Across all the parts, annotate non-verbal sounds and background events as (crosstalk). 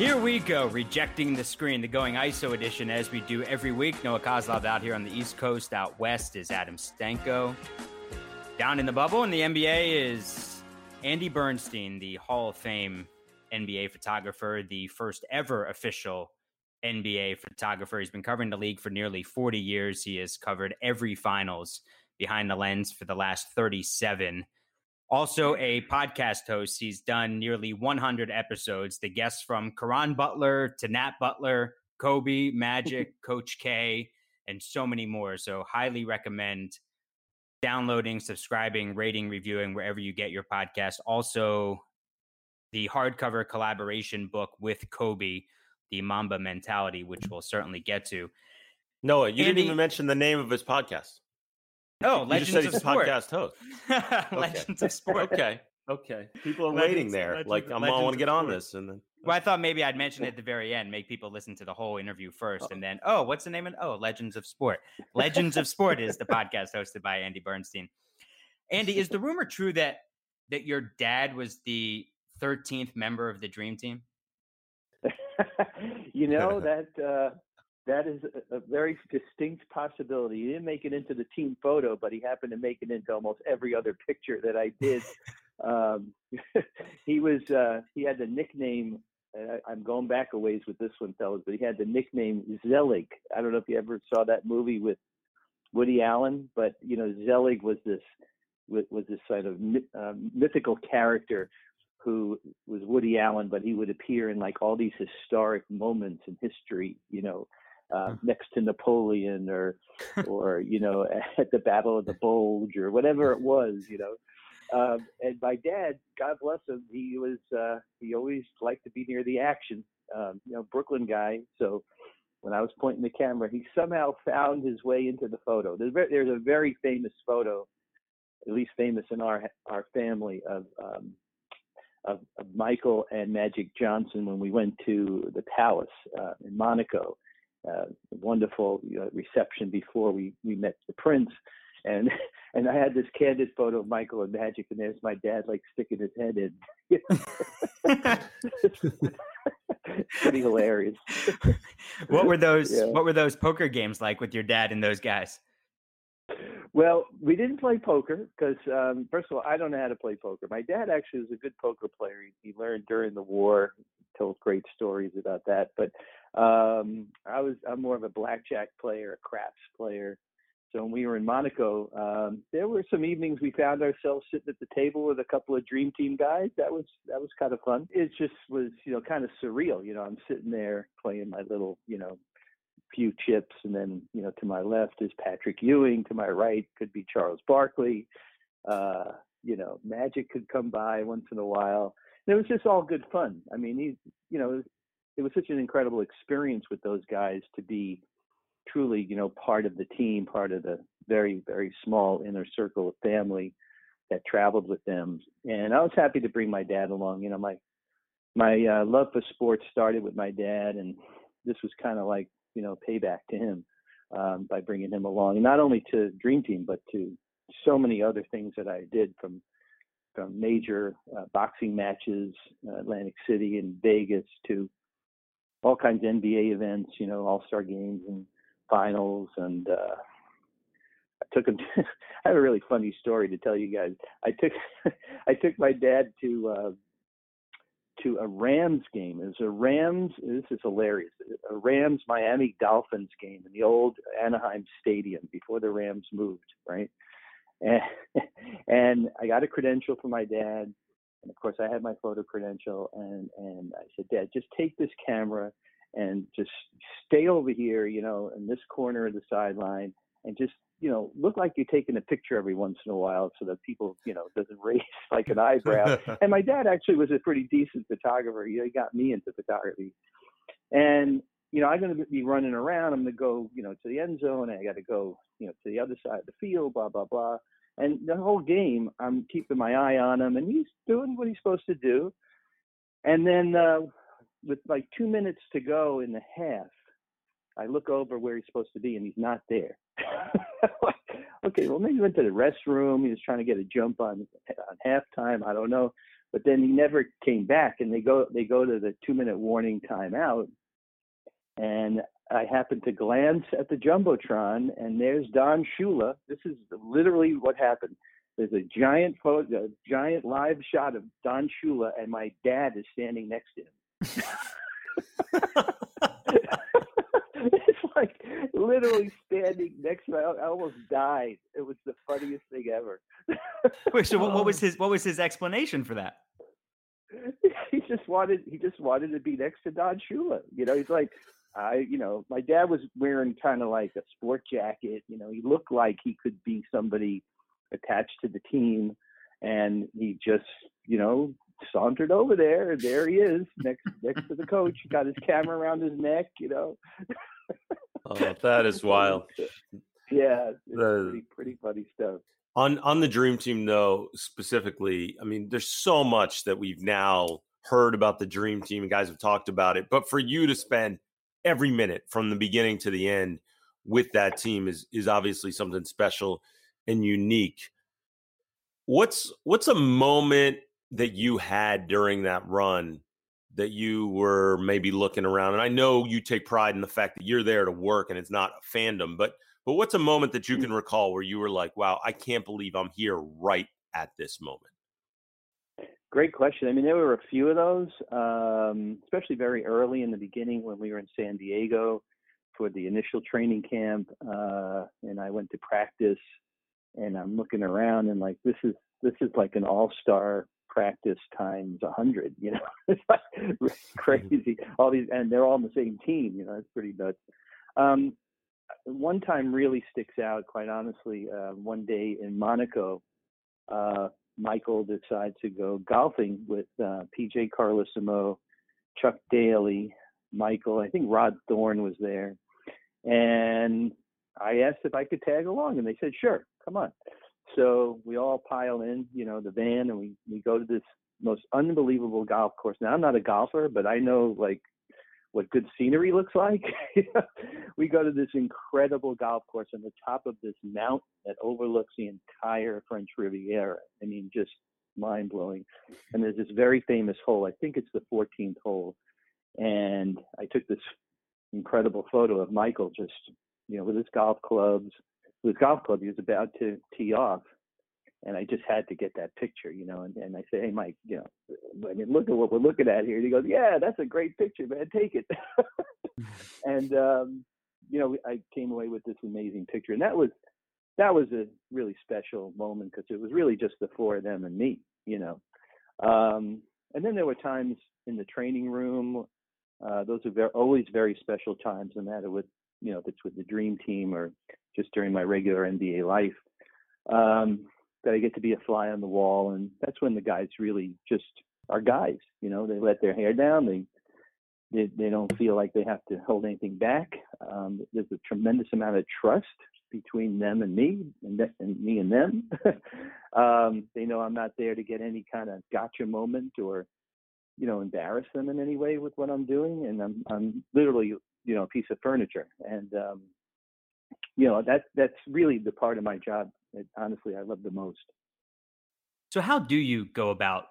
Here we go, rejecting the screen, the going ISO edition as we do every week. Noah Kozlov out here on the East Coast. Out west is Adam Stanko. Down in the bubble in the NBA is Andy Bernstein, the Hall of Fame NBA photographer, the first ever official NBA photographer. He's been covering the league for nearly 40 years. He has covered every finals behind the lens for the last 37. Also, a podcast host. He's done nearly 100 episodes. The guests from Caron Butler to Nat Butler, Kobe, Magic, (laughs) Coach K, and so many more. So, highly recommend downloading, subscribing, rating, reviewing wherever you get your podcast. Also, the hardcover collaboration book with Kobe, The Mamba Mentality, which we'll certainly get to. Noah, you Andy, didn't even mention the name of his podcast. Oh, Legends of Sport. podcast host. (laughs) Legends of Sport. Okay. Okay. People are Legends, waiting there. Legends, like I'm, I want to get on this, and then. Well, I thought maybe I'd mention it at the very end, make people listen to the whole interview first, and then, oh, what's the name of? Oh, Legends of Sport. Legends of Sport is the podcast hosted by Andy Bernstein. Andy, is the rumor (laughs) true that that your dad was the 13th member of the Dream Team? (laughs) you know that uh, that is a, a, very distinct possibility. He didn't make it into the team photo, but he happened to make it into almost every other (laughs) picture that I did. um, (laughs) he was uh, he had the nickname. Uh, I'm going back a ways with this one, fellas, but he had the nickname Zelig. I don't know if you ever saw that movie with Woody Allen, but you know Zelig was this was this sort of uh, mythical character who was Woody Allen, but he would appear in like all these historic moments in history, you know, uh, hmm. next to Napoleon or (laughs) or you know (laughs) at the Battle of the Bulge or whatever it was, you know. Um, and my dad, God bless him, he was uh, he always liked to be near the action. Um, you know, Brooklyn guy. So when I was pointing the camera, he somehow (laughs) found his way into the photo. There's, very, there's a very famous photo, at least famous in our our family, of, um, of, of Michael and Magic Johnson when we went to the Palace uh, in Monaco uh, wonderful you know, reception before we, we met the prince. And (laughs) and I had this candid photo of Michael and Magic, and there's my dad like sticking his head in. (laughs) Pretty hilarious. (laughs) what were those? Yeah. What were those poker games like with your dad and those guys? Well, we didn't play poker because, um, first of all, I don't know how to play poker. My dad actually was a good poker player. He, he learned during the war, told great stories about that. But um, I was I'm more of a blackjack player, a craps player. So when we were in Monaco, um, there were some evenings we found ourselves sitting at the table with a couple of dream team guys. That was that was kind of fun. It just was you know kind of surreal. You know, I'm sitting there playing my little you know few chips, and then you know to my left is Patrick Ewing, to my right could be Charles Barkley. Uh, you know, Magic could come by once in a while. And it was just all good fun. I mean, he's you know it was such an incredible experience with those guys to be truly, you know, part of the team, part of the very, very small inner circle of family that traveled with them. And I was happy to bring my dad along. You know, my my uh, love for sports started with my dad, and this was kind of like you know payback to him um, by bringing him along, not only to Dream Team but to so many other things that I did from from major uh, boxing matches, uh, Atlantic City and Vegas to all kinds of NBA events, you know, All Star games and finals, and uh, I took him. To, (laughs) I have a really funny story to tell you guys. I took (laughs) I took my dad to uh, to a Rams game. It was a Rams. This is hilarious. A Rams Miami Dolphins game in the old Anaheim Stadium before the Rams moved, right? And, (laughs) and I got a credential for my dad and of course, I had my photo credential, and and I said, Dad, just take this camera and just stay over here, you know, in this corner of the sideline, and just you know look like you're taking a picture every once in a while, so that people you know doesn't (laughs) raise like an eyebrow. (laughs) and my dad actually was a pretty decent photographer. You know, he got me into photography, and you know, I'm going to be running around. I'm going to go, you know, to the end zone. I got to go, you know, to the other side of the field. Blah blah blah. And the whole game, I'm keeping my eye on him, and he's doing what he's supposed to do. And then, uh, with like two minutes to go in the half, I look over where he's supposed to be, and he's not there. (laughs) okay, well maybe he went to the restroom. He was trying to get a jump on on halftime. I don't know, but then he never came back. And they go they go to the two minute warning timeout, and I happened to glance at the jumbotron, and there's Don Shula. This is literally what happened. There's a giant photo, a giant live shot of Don Shula, and my dad is standing next to him. (laughs) (laughs) it's like literally standing next to me. I almost died. It was the funniest thing ever. (laughs) Wait, so what, what was um, his what was his explanation for that? He just wanted he just wanted to be next to Don Shula. You know, he's like, I, you know, my dad was wearing kind of like a sport jacket. You know, he looked like he could be somebody attached to the team, and he just, you know, sauntered over there. And there he is, next next to the coach. He got his camera around his neck. You know. oh, that is wild. (laughs) Yeah, the, pretty, pretty funny stuff. On on the dream team, though, specifically, I mean, there's so much that we've now heard about the dream team, and guys have talked about it. But for you to spend every minute from the beginning to the end with that team is is obviously something special and unique. What's what's a moment that you had during that run that you were maybe looking around? And I know you take pride in the fact that you're there to work and it's not a fandom, but but what's a moment that you mm. can recall where you were like, "Wow, I can't believe I'm here right at this moment"? Great question. I mean, there were a few of those, um, especially very early in the beginning when we were in San Diego for the initial training camp, uh, and I went to practice, and I'm looking around and like this is this is like an all-star practice times a hundred. You know, (laughs) it's like (laughs) crazy. All these, and they're all on the same team. You know, it's pretty nuts. Um, one time really sticks out, quite honestly. Uh, one day in Monaco, uh, Michael decides to go golfing with uh, PJ Carlesimo, Chuck Daly, Michael. I think Rod Thorn was there, and I asked if I could tag along, and they said sure, come on. So we all pile in, you know, the van, and we we go to this most unbelievable golf course. Now I'm not a golfer, but I know like what good scenery looks like. (laughs) we go to this incredible golf course on the top of this mountain that overlooks the entire French Riviera. I mean, just mind blowing. And there's this very famous hole. I think it's the 14th hole. And I took this incredible photo of Michael just, you know, with his golf clubs. With his golf club, he was about to tee off and I just had to get that picture, you know. And, and I say, hey, Mike, you know, I mean, look at what we're looking at here. And he goes, yeah, that's a great picture, man. Take it. (laughs) (laughs) and um, you know, I came away with this amazing picture, and that was that was a really special moment because it was really just the four of them and me, you know. Um, and then there were times in the training room. Uh, those are very, always very special times, no matter what you know if it's with the dream team or just during my regular NBA life. Um, that I get to be a fly on the wall, and that's when the guys really just are guys. You know, they let their hair down. They they, they don't feel like they have to hold anything back. Um, there's a tremendous amount of trust between them and me, and, th- and me and them. (laughs) um, they know I'm not there to get any kind of gotcha moment or you know embarrass them in any way with what I'm doing, and I'm I'm literally you know a piece of furniture, and um, you know that's that's really the part of my job honestly I love the most. So how do you go about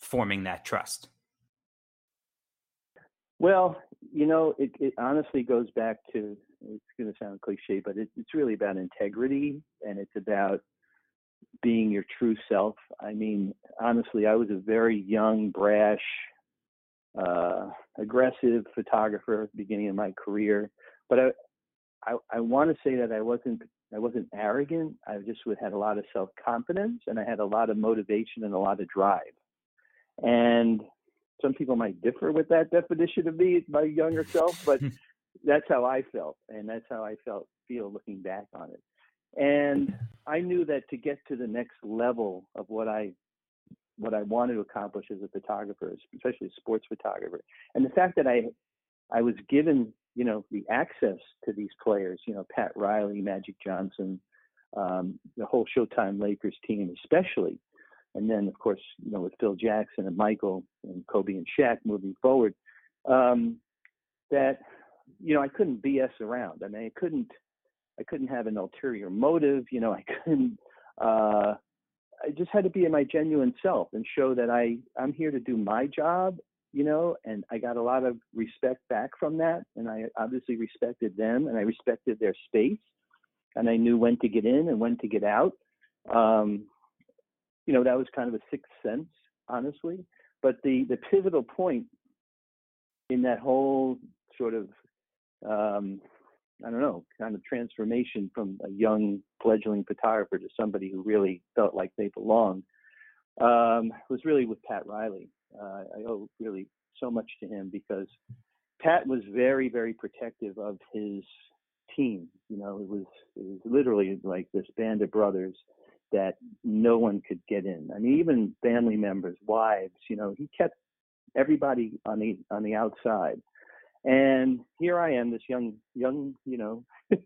forming that trust? Well, you know, it, it honestly goes back to it's going to sound cliche, but it, it's really about integrity and it's about being your true self. I mean, honestly, I was a very young, brash, uh, aggressive photographer at the beginning of my career, but I, I, I want to say that I wasn't I wasn't arrogant. I just had a lot of self confidence and I had a lot of motivation and a lot of drive. And some people might differ with that definition of me, my younger self, but (laughs) that's how I felt, and that's how I felt feel looking back on it. And I knew that to get to the next level of what I what I wanted to accomplish as a photographer, especially a sports photographer, and the fact that I I was given you know, the access to these players, you know, Pat Riley, Magic Johnson, um, the whole Showtime Lakers team, especially. And then, of course, you know, with Phil Jackson and Michael and Kobe and Shaq moving forward, um, that, you know, I couldn't BS around. I mean, I couldn't, I couldn't have an ulterior motive. You know, (laughs) I couldn't, uh, I just had to be in my genuine self and show that I I'm here to do my job, you know, and I got a lot of respect back from that, and I obviously respected them and I respected their space, and I knew when to get in and when to get out. Um, you know, that was kind of a sixth sense, honestly. But the the pivotal point in that whole sort of um, I don't know, kind of transformation from a young fledgling photographer to somebody who really felt like they belonged um, was really with Pat Riley. Uh, I owe really so much to him because Pat was very, very protective of his team. You know, it was it was literally like this band of brothers that no one could get in. I mean, even family members, wives. You know, he kept everybody on the on the outside. And here I am, this young, young, you know, (laughs)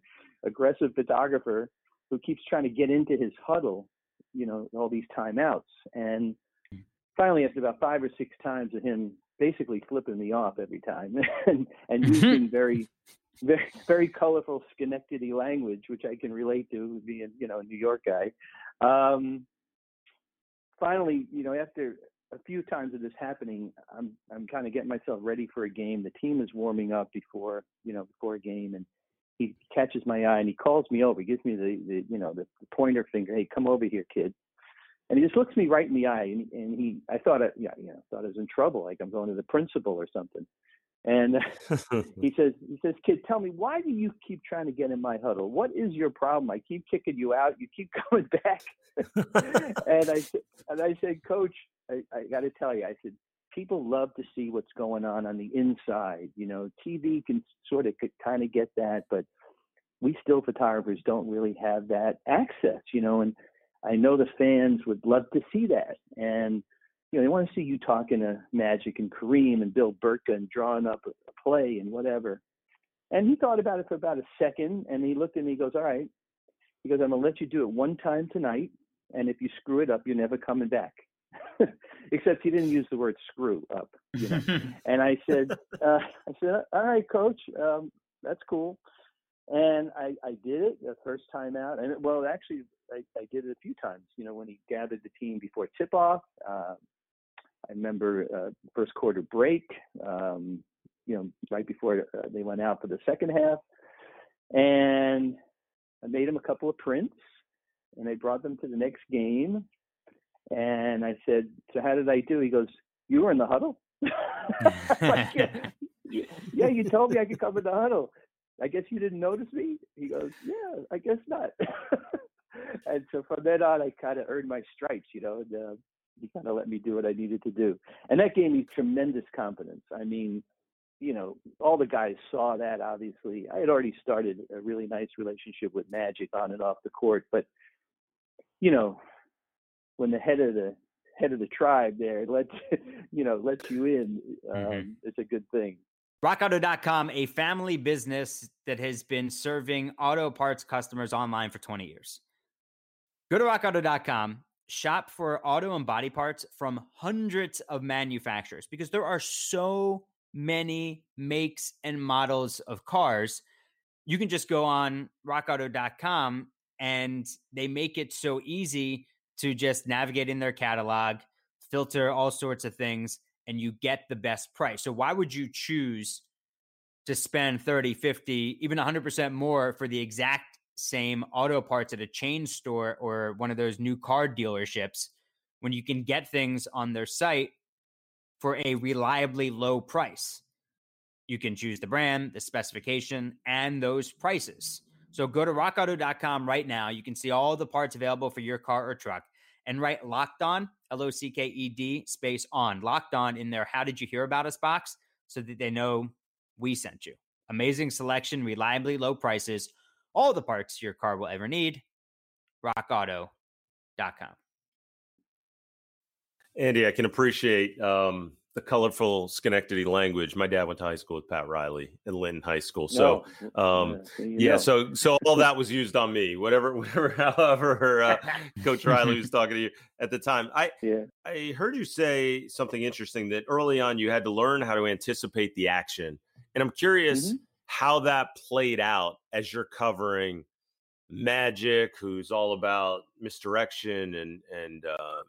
aggressive photographer who keeps trying to get into his huddle, you know, all these timeouts. And finally, after about five or six times of him basically flipping me off every time (laughs) and, and using very, very, very colorful Schenectady language, which I can relate to being, you know, a New York guy. Um, finally, you know, after a few times of this happening, I'm I'm kind of getting myself ready for a game. The team is warming up before you know before a game, and he catches my eye and he calls me over. He gives me the, the you know the, the pointer finger. Hey, come over here, kid. And he just looks me right in the eye, and, and he I thought I, yeah yeah thought I was in trouble, like I'm going to the principal or something. And (laughs) he says, he says, kid, tell me, why do you keep trying to get in my huddle? What is your problem? I keep kicking you out. You keep (laughs) coming back. (laughs) and I and I said, coach, I, I got to tell you, I said, people love to see what's going on on the inside. You know, TV can sort of could kind of get that, but we still photographers don't really have that access. You know, and I know the fans would love to see that, and you know, they want to see you talking to Magic and Kareem and Bill Bertka and drawing up a, play and whatever. And he thought about it for about a second, and he looked at me. He goes, "All right." He goes, "I'm gonna let you do it one time tonight, and if you screw it up, you're never coming back." (laughs) Except he didn't use the word "screw up." You know? (laughs) and I said, uh, "I said, all right, coach, um, that's cool." And I, I did it the first time out, and well, actually, I, I did it a few times. You know, when he gathered the team before tip off, uh, I remember uh, first quarter break, um, you know, right before uh, they went out for the second half. And I made him a couple of prints and I brought them to the next game. And I said, So how did I do? He goes, You were in the huddle? (laughs) like, (laughs) yeah, you told me I could come in the huddle. I guess you didn't notice me? He goes, Yeah, I guess not. (laughs) (laughs) and so from then on, I kind of earned my stripes, you know. And, uh, he kind of let me do what I needed to do, and that gave me tremendous confidence. I mean, you know, all the guys saw that. Obviously, I had already started a really nice relationship with Magic on and off the court, but you know, when the head of the head of the tribe there (laughs) lets you know lets you in, um, mm-hmm. it's a good thing. RockAuto.com, a family business that has been serving auto parts customers online for 20 years. Go to RockAuto.com shop for auto and body parts from hundreds of manufacturers because there are so many makes and models of cars. You can just go on rockauto.com and they make it so easy to just navigate in their catalog, filter all sorts of things, and you get the best price. So, why would you choose to spend 30, 50, even 100% more for the exact same auto parts at a chain store or one of those new car dealerships when you can get things on their site for a reliably low price. You can choose the brand, the specification, and those prices. So go to rockauto.com right now. You can see all the parts available for your car or truck and write locked on, L O C K E D, space on, locked on in their How Did You Hear About Us box so that they know we sent you. Amazing selection, reliably low prices all the parts your car will ever need. RockAuto.com. Andy, I can appreciate um, the colorful Schenectady language. My dad went to high school with Pat Riley in Linton High School, so oh, um, yeah, so so all that was used on me. Whatever, (laughs) whatever, however, uh, (laughs) Coach Riley was talking to you at the time. I yeah. I heard you say something interesting that early on you had to learn how to anticipate the action, and I'm curious. Mm-hmm how that played out as you're covering Magic, who's all about misdirection and and uh,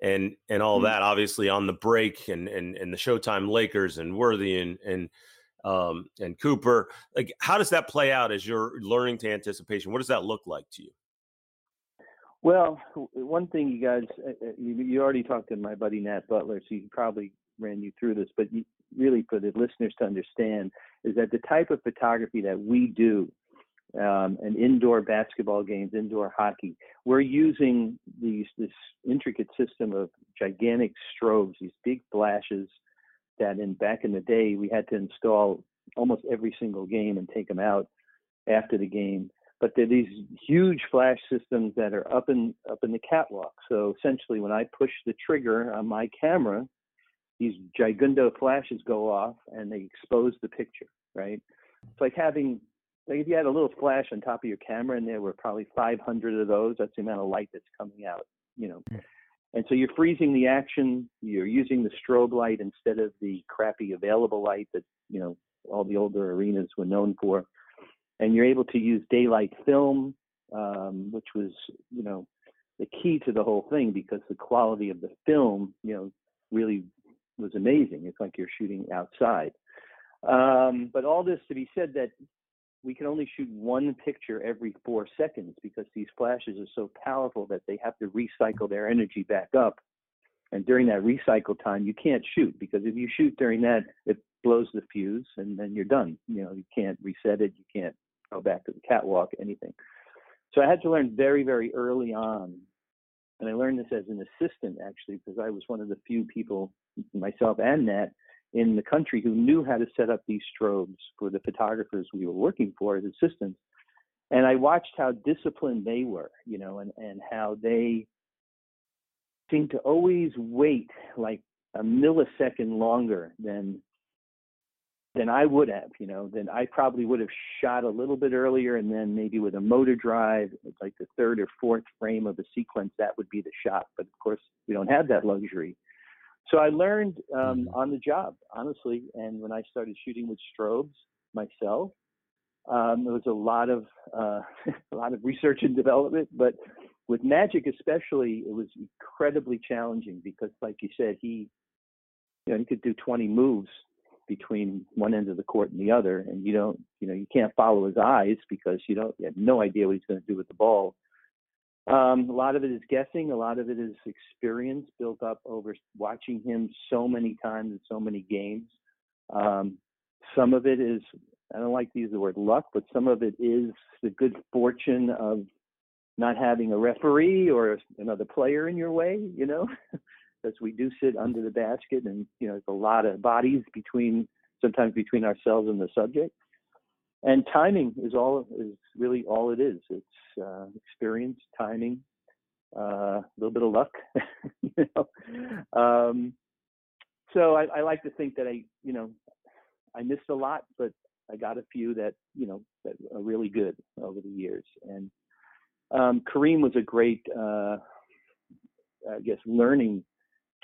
and and all Mm. that. Obviously, on the break and and and the Showtime Lakers and Worthy and and um, and Cooper. Like, how does that play out as you're learning to anticipation? What does that look like to you? Well, one thing you guys, uh, uh, you, you already talked to my buddy Nat Butler, so he probably ran you through this, but you, really for the listeners to understand is that the type of photography that we do, um, and indoor basketball games, indoor hockey, we're using these this intricate system of gigantic strobes, these big flashes that in back in the day we had to install almost every single game and take them out after the game but they're these huge flash systems that are up in up in the catwalk. So essentially, when I push the trigger on my camera, these gigundo flashes go off and they expose the picture. Right? It's like having like if you had a little flash on top of your camera, and there were probably 500 of those. That's the amount of light that's coming out. You know. And so you're freezing the action. You're using the strobe light instead of the crappy available light that you know all the older arenas were known for and you're able to use daylight film, um, which was, you know, the key to the whole thing because the quality of the film, you know, really was amazing. It's like you're shooting outside. Um, but all this to be said that we can only shoot one picture every four seconds because these flashes are so powerful that they have to recycle their energy back up. And during that recycle time, you can't shoot because if you shoot during that, it blows the fuse and then you're done. You know, you can't reset it, you can't go back to the catwalk, anything. So I had to learn very, very early on. And I learned this as an assistant actually, because I was one of the few people, myself and Nat, in the country who knew how to set up these strobes for the photographers we were working for as assistants. And I watched how disciplined they were, you know, and, and how they seemed to always wait like a millisecond longer than than I would have, you know, then I probably would have shot a little bit earlier and then maybe with a motor drive, it's like the third or fourth frame of a sequence, that would be the shot. But of course, we don't have that luxury. So I learned um, on the job, honestly. And when I started shooting with strobes myself, um, there was a lot of uh, (laughs) a lot of research and development. But with Magic, especially, it was incredibly challenging because, like you said, he you know he could do 20 moves between one end of the court and the other, and you don't, you know, you can't follow his eyes because you don't, you have no idea what he's going to do with the ball. Um, a lot of it is guessing. A lot of it is experience built up over watching him so many times in so many games. Um, some of it is, I don't like to use the word luck, but some of it is the good fortune of not having a referee or another player in your way, you know. (laughs) because we do sit under the basket and you know there's a lot of bodies between sometimes between ourselves and the subject and timing is all is really all it is. It's uh, experience timing uh, a little bit of luck (laughs) you know? Um, so I, I like to think that i you know i missed a lot but i got a few that you know that are really good over the years. And um, kareem was a great uh, i guess learning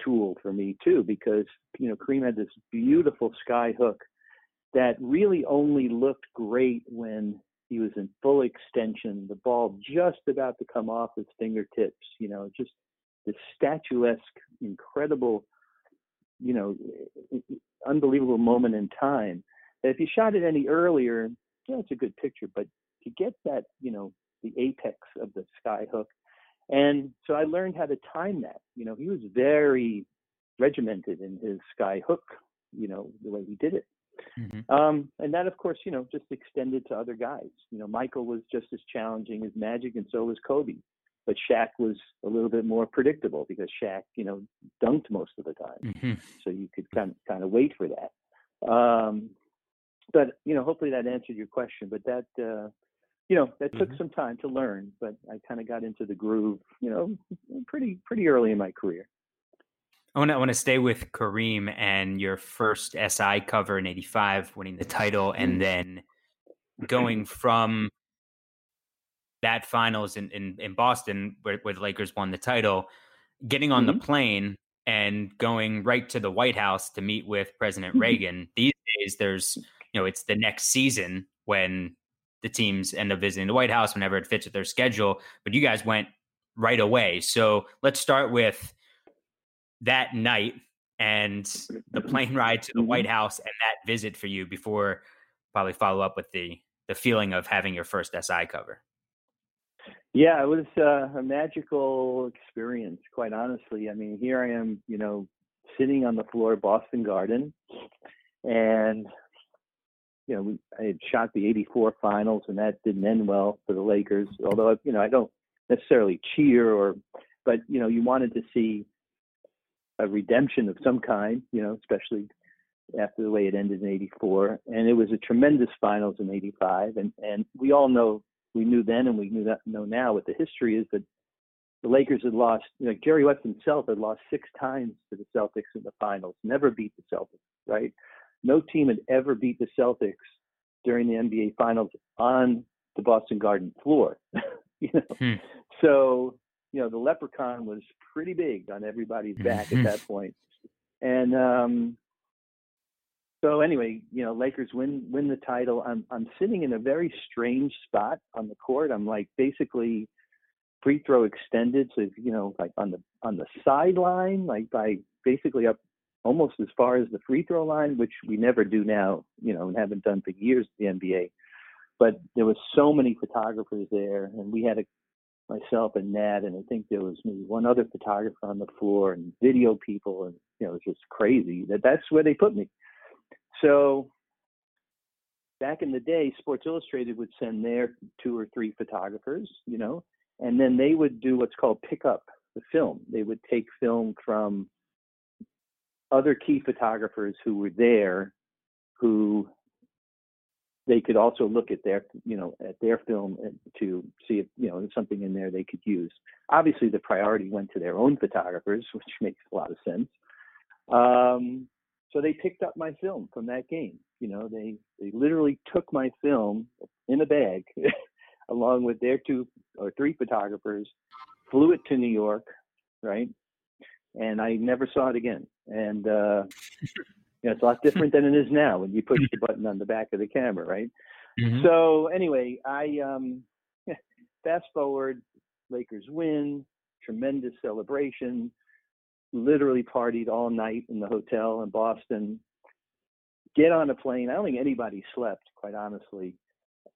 tool for me too because you know Kareem had this beautiful sky hook that really only looked great when he was in full extension, the ball just about to come off his fingertips, you know, just this statuesque, incredible, you know, unbelievable moment in time. That if you shot it any earlier, yeah, it's a good picture, but to get that, you know, the apex of the sky hook and so I learned how to time that. You know, he was very regimented in his sky hook, you know, the way he did it. Mm-hmm. Um, and that, of course, you know, just extended to other guys. You know, Michael was just as challenging as Magic, and so was Kobe. But Shaq was a little bit more predictable because Shaq, you know, dunked most of the time, Mm-hmm. so you could kind of, kind of wait for that. Um, but you know, hopefully that answered your question. But that, uh, you know, that took Mhm. some time to learn. But I kind of got into the groove, you know, pretty pretty early in my career. I want to I want to stay with Kareem and your first SI cover in '85, winning the title, Mm. and then going (clears throat) from that finals in in, in Boston, where, where the Lakers won the title, getting on the Mhm. plane and going right to the White House to meet with President Mhm. Reagan. These days, there's you know it's the next season when the teams end up visiting the White House whenever it fits with their schedule. But you guys went right away. So let's start with that night and the (laughs) plane ride to the mm-hmm. White House and that visit for you before probably follow up with the the feeling of having your first SI cover. Yeah, it was uh, a magical experience, quite honestly. I mean, here I am, you know, sitting on the floor of Boston Garden, and you know, I had shot the '84 finals, and that didn't end well for the Lakers. Although, you know, I don't necessarily cheer or, but you know, you wanted to see a redemption of some kind, you know, especially after the way it ended in '84, and it was a tremendous finals in '85, and and we all know we knew then and we knew that know now what the history is that the Lakers had lost, you know, Jerry West himself had lost six times to the Celtics in the finals, never beat the Celtics, right? No team had ever beat the Celtics during the NBA finals on the Boston Garden floor. (laughs) you know? Hmm. So, you know, the leprechaun was pretty big on everybody's back at that point. And um so anyway, you know, Lakers win win the title. I'm I'm sitting in a very strange spot on the court. I'm like basically free throw extended, so you know, like on the on the sideline, like by basically up almost as far as the free throw line, which we never do now, you know, and haven't done for years at the NBA. But there was so many photographers there, and we had a myself and Nat, and I think there was maybe one other photographer on the floor and video people, and you know, it was just crazy that that's where they put me. So back in the day, Sports Illustrated would send their two or three photographers, you know, and then they would do what's called pick up the film. They would take film from other key photographers who were there who they could also look at their you know at their film to see if you know something in there they could use obviously the priority went to their own photographers (laughs) which makes a lot of sense um, so they picked up my film from that game. You know, they they literally took my film in a bag, (laughs) along with their two or three photographers, flew it to New York, right? And I never saw it again. And uh, (laughs) you know, it's a lot different than it is (laughs) now when you push the button on the back of the camera, right? Mm-hmm. So anyway, I um, (laughs) fast forward, Lakers win, tremendous celebration literally partied all night in the hotel in Boston. Get on a plane. I don't think anybody slept, quite honestly.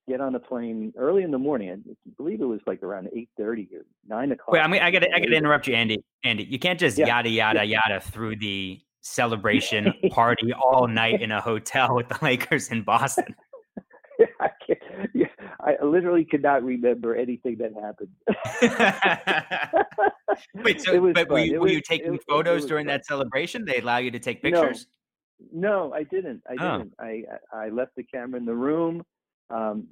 Get on a plane early in the morning. I believe it was like around eight thirty or nine o'clock. Wait, I mean, I got I got to interrupt you, Andy. Andy, you can't just yeah. yada yada yada through the celebration (laughs) party all night in a hotel with the Lakers in Boston. (laughs) I, yeah, I literally could not remember anything that happened. (laughs) Wait, so but were you, were you taking it, photos during fun. that celebration? They allow you to take pictures? No, no I didn't. I oh. didn't. I I left the camera in the room. Um,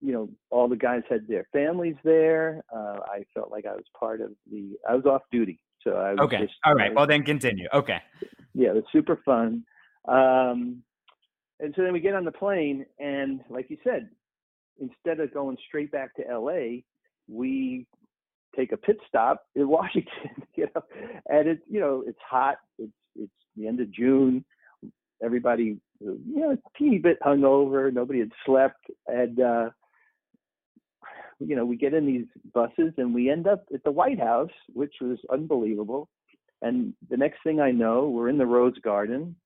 you know, all the guys had their families there. Uh, I felt like I was part of the. I was off duty, so I was okay. Just, all right. well, then continue. Okay. Yeah, it was super fun. Um, and so then we get on the plane, and like you said, instead of going straight back to LA, we take a pit stop in (laughs) Washington, you know, and it's you know it's hot. It's it's the end of June. Everybody, you know, a teeny bit hungover. Nobody had slept, and uh, you know, we get in these buses and we end up at the White House, which was unbelievable. And the next thing I know, we're in the Rose Garden,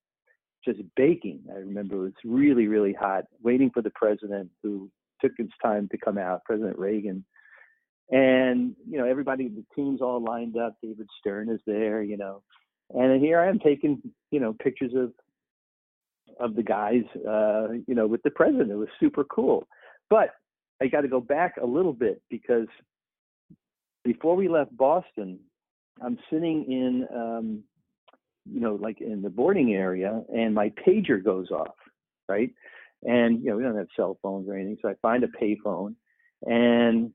just baking. I remember it was really, really hot, waiting for the president who took his time to come out, President Reagan. And, you know, everybody, the team's all lined up. David Stern is there, you know. And here I am taking, you know, pictures of of the guys, uh, you know, with the president. It was super cool. But I got to go back a little bit because before we left Boston, I'm sitting in um, you know, like in the boarding area, and my pager goes off, right? And you know, we don't have cell phones or anything, so I find a payphone, and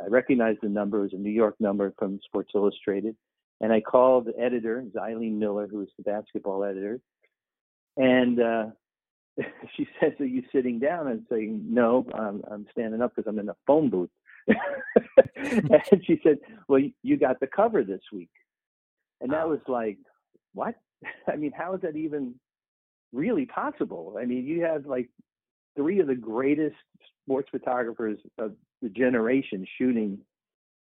I recognize the number. It was a New York number from Sports Illustrated, and I called the editor, Eileen Miller, who was the basketball editor, and uh, (laughs) she says, "Are you sitting down?" And saying, "No, I'm, I'm standing up because I'm in a phone booth." (laughs) and she said, "Well, you got the cover this week," and that was like, what? (laughs) I mean, how is that even really possible? I mean, you have like three of the greatest sports photographers of the generation shooting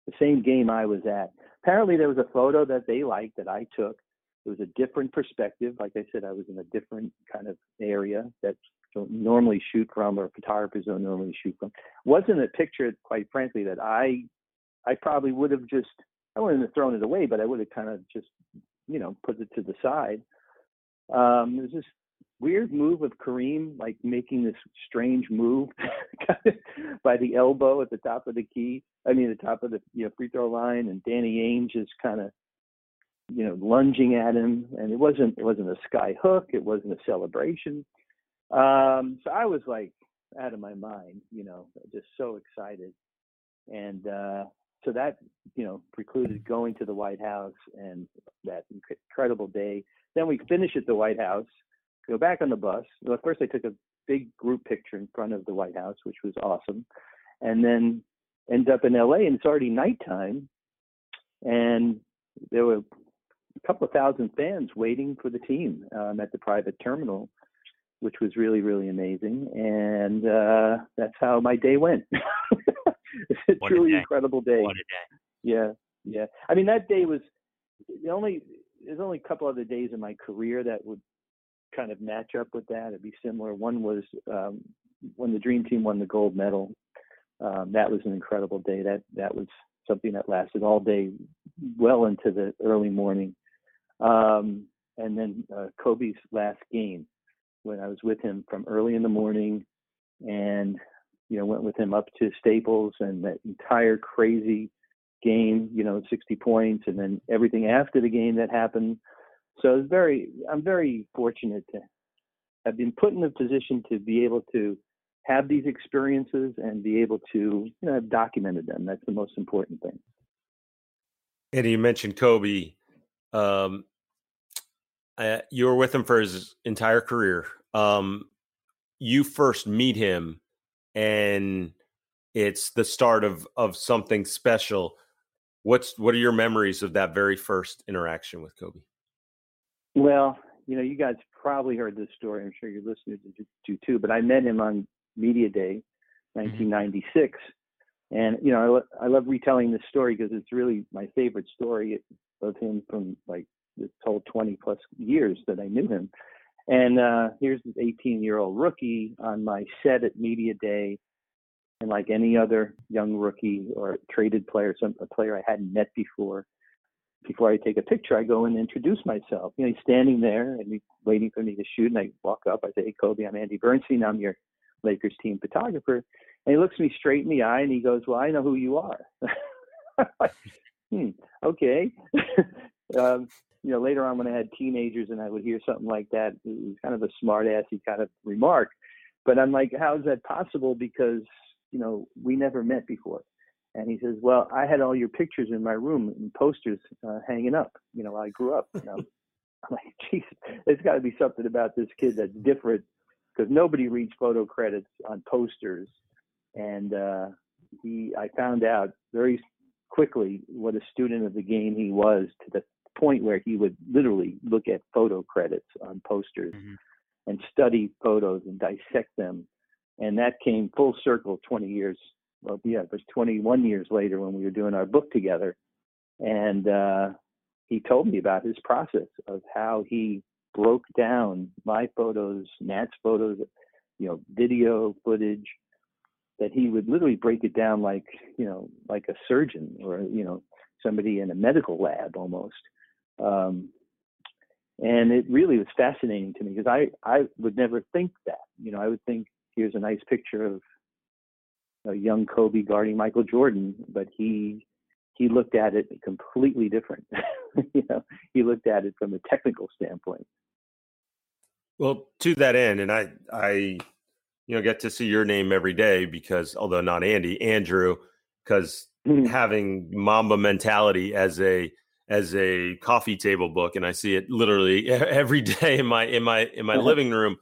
the same game I was at. Apparently, there was a photo that they liked that I took. It was a different perspective. Like I said, I was in a different kind of area that don't normally shoot from or photographers don't normally shoot from. Wasn't a picture, quite frankly, that I I probably would have just I wouldn't have thrown it away, but I would have kind of just you know put it to the side. Um, there's this weird move of Kareem, like making this strange move (laughs) by the elbow at the top of the key. I mean, the top of the you know free throw line, and Danny Ainge is kind of you know lunging at him, and it wasn't it wasn't a sky hook, it wasn't a celebration. Um, so I was like out of my mind, you know, just so excited, and uh, so that you know precluded going to the White House and that incredible day. Then we finish at the White House, go back on the bus. Well, first I took a big group picture in front of the White House, which was awesome, and then end up in LA and it's already nighttime, and there were a couple of thousand fans waiting for the team um, at the private terminal, which was really really amazing, and uh, that's how my day went. (laughs) it's a what truly a incredible day. What a day. Yeah, yeah. I mean, that day was the only. There's only a couple other days in my career that would kind of match up with that. It'd be similar. One was um, when the Dream Team won the gold medal. Um, that was an incredible day. That that was something that lasted all day, well into the early morning. Um, and then uh, Kobe's last game, when I was with him from early in the morning, and you know, went with him up to Staples and that entire crazy game, you know, 60 points and then everything after the game that happened. So it's very, I'm very fortunate to have been put in a position to be able to have these experiences and be able to, you know, have documented them. That's the most important thing. And you mentioned Kobe. Um, uh, you were with him for his entire career. Um, you first meet him and it's the start of of something special. What's what are your memories of that very first interaction with Kobe? Well, you know, you guys probably heard this story. I'm sure your listeners do too. But I met him on Media Day, 1996, mm-hmm. and you know, I, lo- I love retelling this story because it's really my favorite story of him from like this whole 20 plus years that I knew him. And uh, here's this 18 year old rookie on my set at Media Day. And like any other young rookie or traded player, some a player I hadn't met before, before I take a picture, I go and introduce myself. You know, he's standing there and he's waiting for me to shoot. And I walk up, I say, Hey, Kobe, I'm Andy Bernstein. I'm your Lakers team photographer. And he looks me straight in the eye and he goes, Well, I know who you are. (laughs) hmm, okay. (laughs) um, you know, later on when I had teenagers and I would hear something like that, it was kind of a smart assy kind of remark. But I'm like, how is that possible? Because, you know, we never met before. And he says, well, I had all your pictures in my room and posters uh, hanging up. You know, I grew up. You know, I'm like, (laughs) geez, there's got to be something about this kid that's different because nobody reads photo credits on posters. And uh, he, I found out very quickly what a student of the game he was to the point where he would literally look at photo credits on posters mm-hmm. and study photos and dissect them. And that came full circle 20 years. Well, yeah, it was 21 years later when we were doing our book together. And uh, he told me about his process of how he broke down my photos, Nat's photos, you know, video footage, that he would literally break it down like, you know, like a surgeon or, you know, somebody in a medical lab almost. Um, and it really was fascinating to me because I, I would never think that. You know, I would think here's a nice picture of a young Kobe guarding Michael Jordan, but he he looked at it completely different. (laughs) you know, he looked at it from a technical standpoint. Well, to that end, and I I you know get to see your name every day because although not Andy, Andrew, because mm-hmm. having Mamba mentality as a as a coffee table book and I see it literally (laughs) every day in my in my in my uh-huh. living room.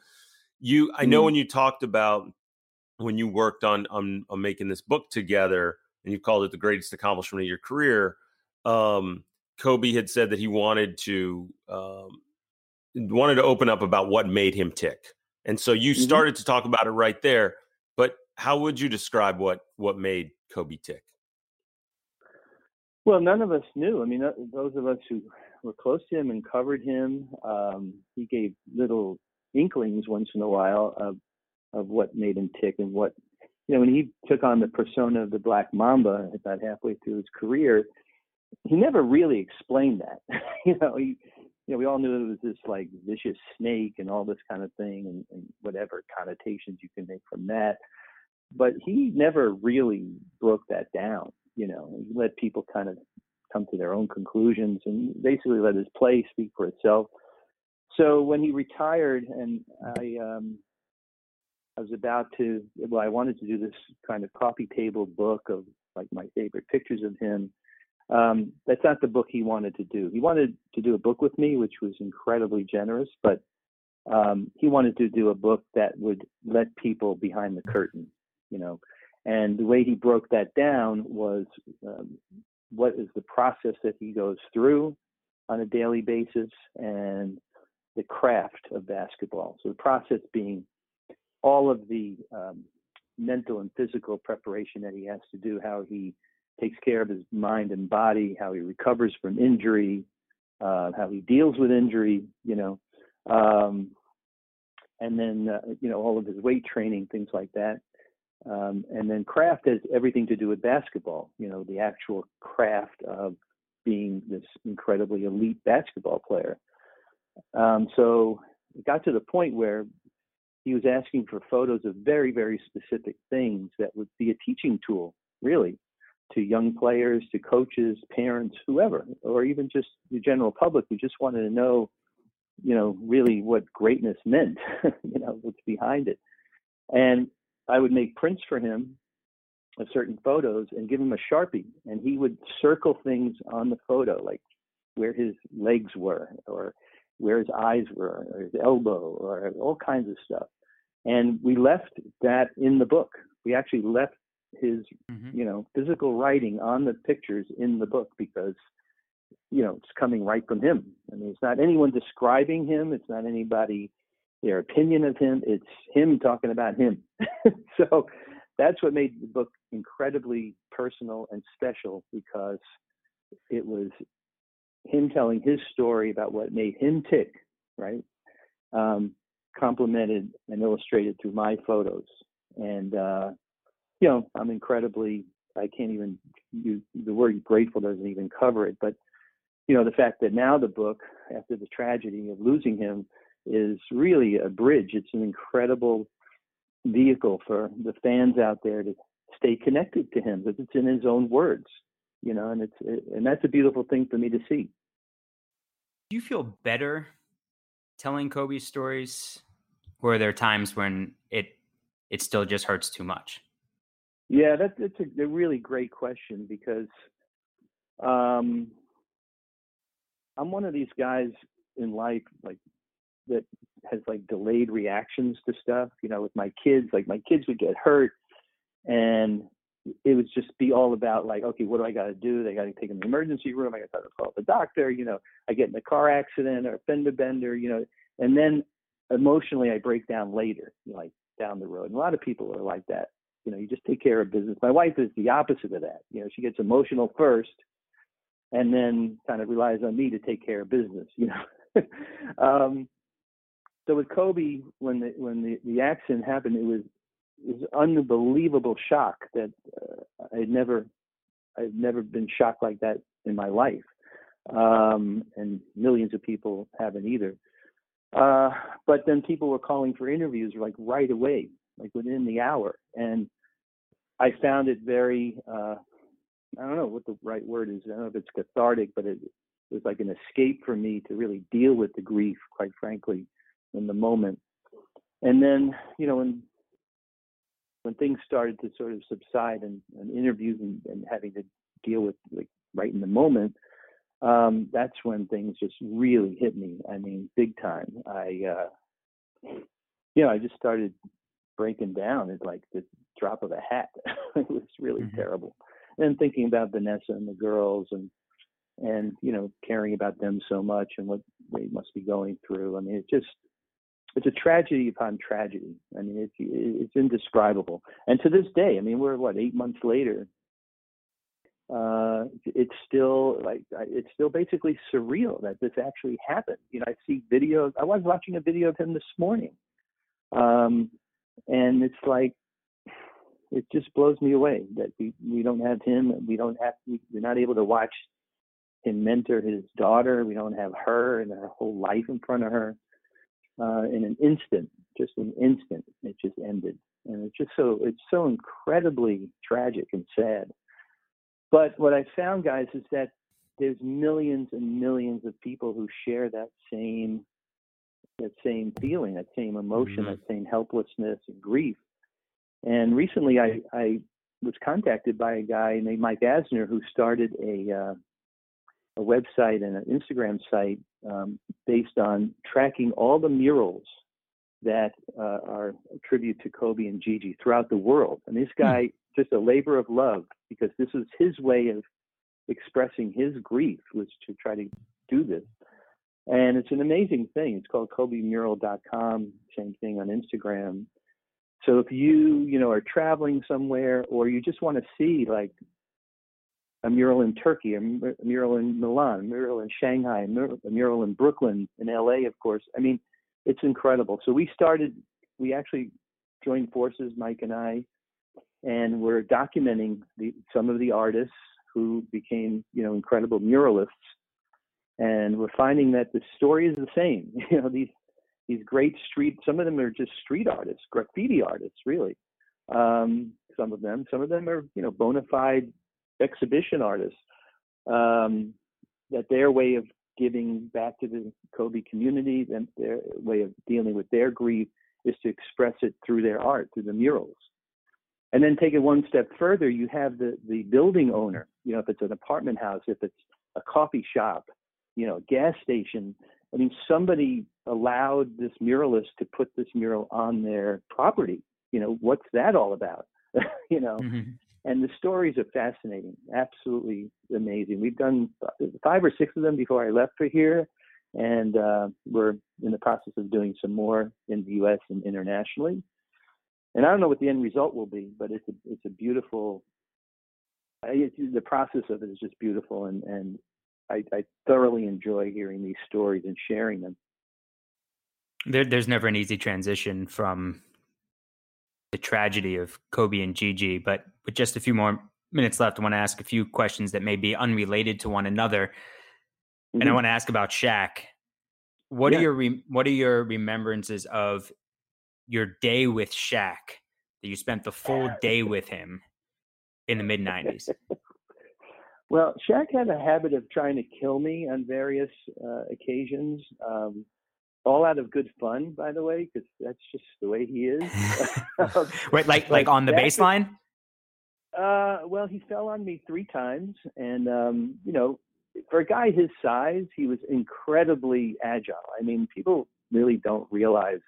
You I know mm-hmm. when you talked about when you worked on, on on making this book together and you called it the greatest accomplishment of your career, um, Kobe had said that he wanted to um, wanted to open up about what made him tick. And so you mm-hmm. started to talk about it right there. But how would you describe what what made Kobe tick? Well, none of us knew. I mean, those of us who were close to him and covered him, um, he gave little inklings once in a while of of what made him tick and what you know when he took on the persona of the Black Mamba about halfway through his career, he never really explained that. (laughs) you know, he you know we all knew it was this like vicious snake and all this kind of thing and, and whatever connotations you can make from that. But he never really broke that down. You know, he let people kind of come to their own conclusions and basically let his play speak for itself. So when he retired, and I, um, I was about to, well, I wanted to do this kind of coffee table book of like my favorite pictures of him. Um, that's not the book he wanted to do. He wanted to do a book with me, which was incredibly generous, but um, he wanted to do a book that would let people behind the curtain, you know. And the way he broke that down was um, what is the process that he goes through on a daily basis and the craft of basketball. So the process being all of the um, mental and physical preparation that he has to do, how he takes care of his mind and body, how he recovers from injury, uh, how he deals with injury, you know, um, and then uh, you know all of his weight training, things like that. Um, and then craft has everything to do with basketball, you know, the actual craft of being this incredibly elite basketball player. Um, so it got to the point where he was asking for photos of very, very specific things that would be a teaching tool, really, to young players, to coaches, parents, whoever, or even just the general public who just wanted to know, you know, really what greatness meant, (laughs) you know, what's behind it. And I would make prints for him of certain photos and give him a sharpie, and he would circle things on the photo, like where his legs were, or where his eyes were, or his elbow, or all kinds of stuff. And we left that in the book. We actually left his, mm-hmm. you know, physical writing on the pictures in the book because, you know, it's coming right from him. I mean, it's not anyone describing him. It's not anybody their opinion of him. It's him talking about him. (laughs) so that's what made the book incredibly personal and special because it was him telling his story about what made him tick, right? Um, complemented and illustrated through my photos. And, uh, you know, I'm incredibly, I can't even use the word grateful doesn't even cover it, but, you know, the fact that now the book, after the tragedy of losing him, is really a bridge. It's an incredible vehicle for the fans out there to stay connected to him because it's in his own words, you know, and it's it, and that's a beautiful thing for me to see. Do you feel better telling Kobe stories, or are there times when it it still just hurts too much? Yeah, that's it's a, a really great question because um, I'm one of these guys in life, like that has like delayed reactions to stuff. You know, with my kids, like my kids would get hurt, and it would just be all about like, okay, what do I got to do? They got to take them to the emergency room. I got to call the doctor. You know, I get in a car accident or a fender bender. You know, and then emotionally I break down later, like down the road. And a lot of people are like that. You know, you just take care of business. My wife is the opposite of that. You know, she gets emotional first, and then kind of relies on me to take care of business. You know. (laughs) um, so with Kobe, when the when the, the accident happened, it was it was unbelievable shock that uh, I had never I've never been shocked like that in my life, um, and millions of people haven't either. Uh, but then people were calling for interviews like right away, like within the hour, and I found it very uh, I don't know what the right word is. I don't know if it's cathartic, but it was like an escape for me to really deal with the grief, quite frankly in the moment. And then, you know, when when things started to sort of subside and, and interviews and, and, having to deal with like right in the moment, um, that's when things just really hit me. I mean, big time. I, uh, you know, I just started breaking down at like the drop of a hat. (laughs) it was really mm-hmm. terrible. And thinking about Vanessa and the girls and and you know caring about them so much and what they must be going through. I mean, it just it's a tragedy upon tragedy. I mean, it's it's indescribable. And to this day, I mean, we're what eight months later. Uh, it's still like it's still basically surreal that this actually happened. You know, I see videos. I was watching a video of him this morning, um, and it's like it just blows me away that we we don't have him. We don't have. We're not able to watch him mentor his daughter. We don't have her and her whole life in front of her uh, in an instant, just an instant, it just ended. And it's just so it's so incredibly tragic and sad. But what I found, guys, is that there's millions and millions of people who share that same that same feeling, that same emotion, mm-hmm. that same helplessness and grief. And recently, I, I was contacted by a guy named Mike Asner who started a uh, a website and an Instagram site um, based on tracking all the murals that uh, are a tribute to Kobe and Gigi throughout the world. And this hmm. guy, just a labor of love, because this was his way of expressing his grief, was to try to do this. And it's an amazing thing. It's called KobeMural.com. Same thing on Instagram. So if you, you know, are traveling somewhere or you just want to see like a mural in Turkey, a mural in Milan, a mural in Shanghai, a mural in Brooklyn, in LA, of course. I mean, it's incredible. So we started, we actually joined forces, Mike and I, and we're documenting the, some of the artists who became, you know, incredible muralists. And we're finding that the story is the same. (laughs) You know, these these great street, some of them are just street artists, graffiti artists, really. Um, some of them, some of them are, you know, bona fide exhibition artists um, that their way of giving back to the Kobe community and their way of dealing with their grief is to express it through their art, through the murals. And then take it one step further, you have the, the building owner, you know, if it's an apartment house, if it's a coffee shop, you know, a gas station. I mean, somebody allowed this muralist to put this mural on their property. You know, what's that all about? (laughs) you know, mm-hmm and the stories are fascinating, absolutely amazing. We've done five or six of them before I left for here, and uh, we're in the process of doing some more in the U.S. and internationally. And I don't know what the end result will be, but it's a it's a beautiful. It's, the process of it is just beautiful, and and I, I thoroughly enjoy hearing these stories and sharing them. There, there's never an easy transition from the tragedy of Kobe and Gigi. But with just a few more minutes left, I want to ask a few questions that may be unrelated to one another. Mm-hmm. And I mm-hmm. want to ask about Shaq. What yeah. are your re- what are your remembrances of your day with Shaq that you spent the full (laughs) day with him in the mid '90s? Well, Shaq had a habit of trying to kill me on various uh, occasions. Um, all out of good fun, by the way, because that's just the way he is. (laughs) Wait, like like on the baseline? Uh, well, he fell on me three times, and um, you know, for a guy his size, he was incredibly agile. I mean, people really don't realize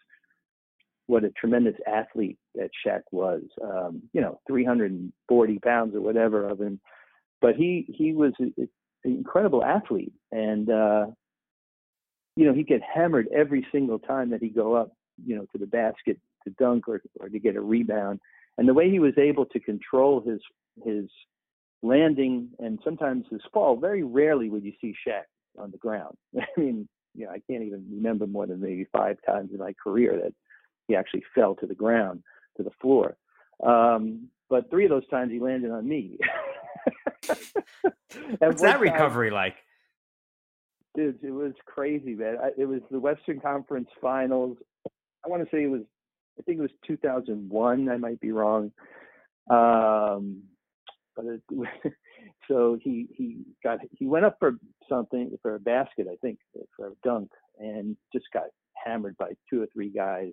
what a tremendous athlete that Shaq was. Um, you know, 340 pounds or whatever of him, but he he was an incredible athlete, and uh, you know, he get hammered every single time that he go up, you know, to the basket to dunk or, or to get a rebound. And the way he was able to control his his landing and sometimes his fall, very rarely would you see Shaq on the ground. (laughs) I mean, you know, I can't even remember more than maybe five times in my career that he actually fell to the ground, to the floor. Um, but three of those times he landed on me. (laughs) What's that recovery time, like? Dude, it was crazy, man. I, it was the Western Conference Finals. I want to say it was, I think it was 2001. I might be wrong. Um, but it, (laughs) so he he got he went up for something for a basket, I think, for a dunk, and just got hammered by two or three guys,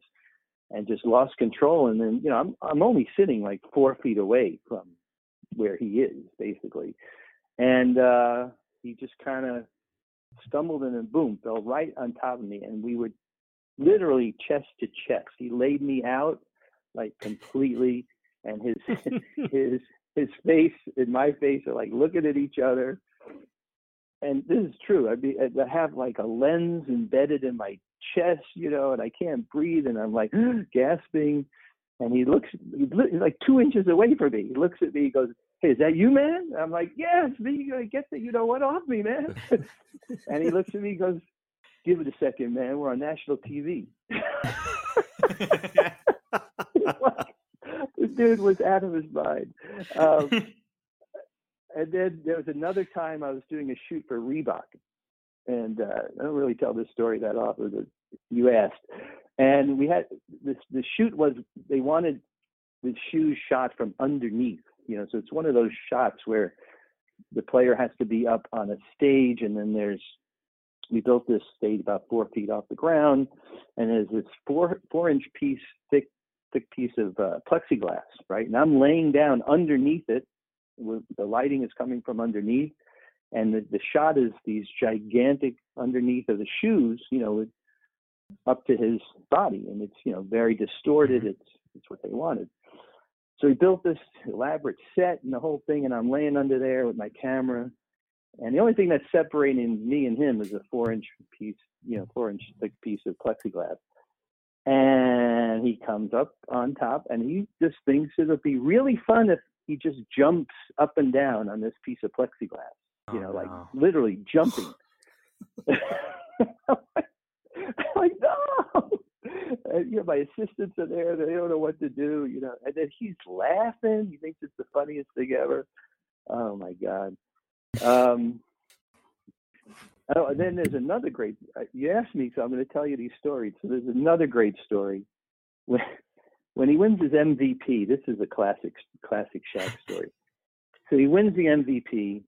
and just lost control. And then you know I'm I'm only sitting like four feet away from where he is basically, and uh, he just kind of stumbled and then boom, fell right on top of me. And we were literally chest to chest. He laid me out like completely and his (laughs) his his face and my face are like looking at each other. and this is true. I be I have like a lens embedded in my chest, you know, and I can't breathe, and I'm like (gasps) gasping. And he looks, he's like two inches away from me. He looks at me, he goes, "Hey, is that you, man?" I'm like, "Yeah, it's me. Get the, you know what, off me, man." (laughs) and he looks at me, goes, "Give it a second, man. We're on national TV." (laughs) this dude was out of his mind. Um, (laughs) and then there was another time I was doing a shoot for Reebok, and uh, I don't really tell this story that often, but you asked. And we had this. The shoot was they wanted the shoes shot from underneath, you know. So it's one of those shots where the player has to be up on a stage, and then there's we built this stage about four feet off the ground, and there's this four four inch piece thick thick piece of uh, plexiglass, right? And I'm laying down underneath it. The lighting is coming from underneath, and the, the shot is these gigantic underneath of the shoes, you know, up to his body, and it's you know very distorted. Mm-hmm. It's it's what they wanted. So he built this elaborate set and the whole thing, and I'm laying under there with my camera, and the only thing that's separating me and him is a four-inch piece, you know, four-inch thick piece of plexiglass. And he comes up on top, and he just thinks it'll be really fun if he just jumps up and down on this piece of plexiglass, you oh, know, no. like literally jumping. (laughs) (laughs) like, no. (laughs) You know, my assistants are there; they don't know what to do, you know. And then he's laughing; he thinks it's the funniest thing ever. Oh my god! Um, oh, and then there's another great. Uh, you asked me, so I'm going to tell you these stories. So there's another great story when when he wins his MVP. This is a classic classic Shaq story. So he wins the MVP,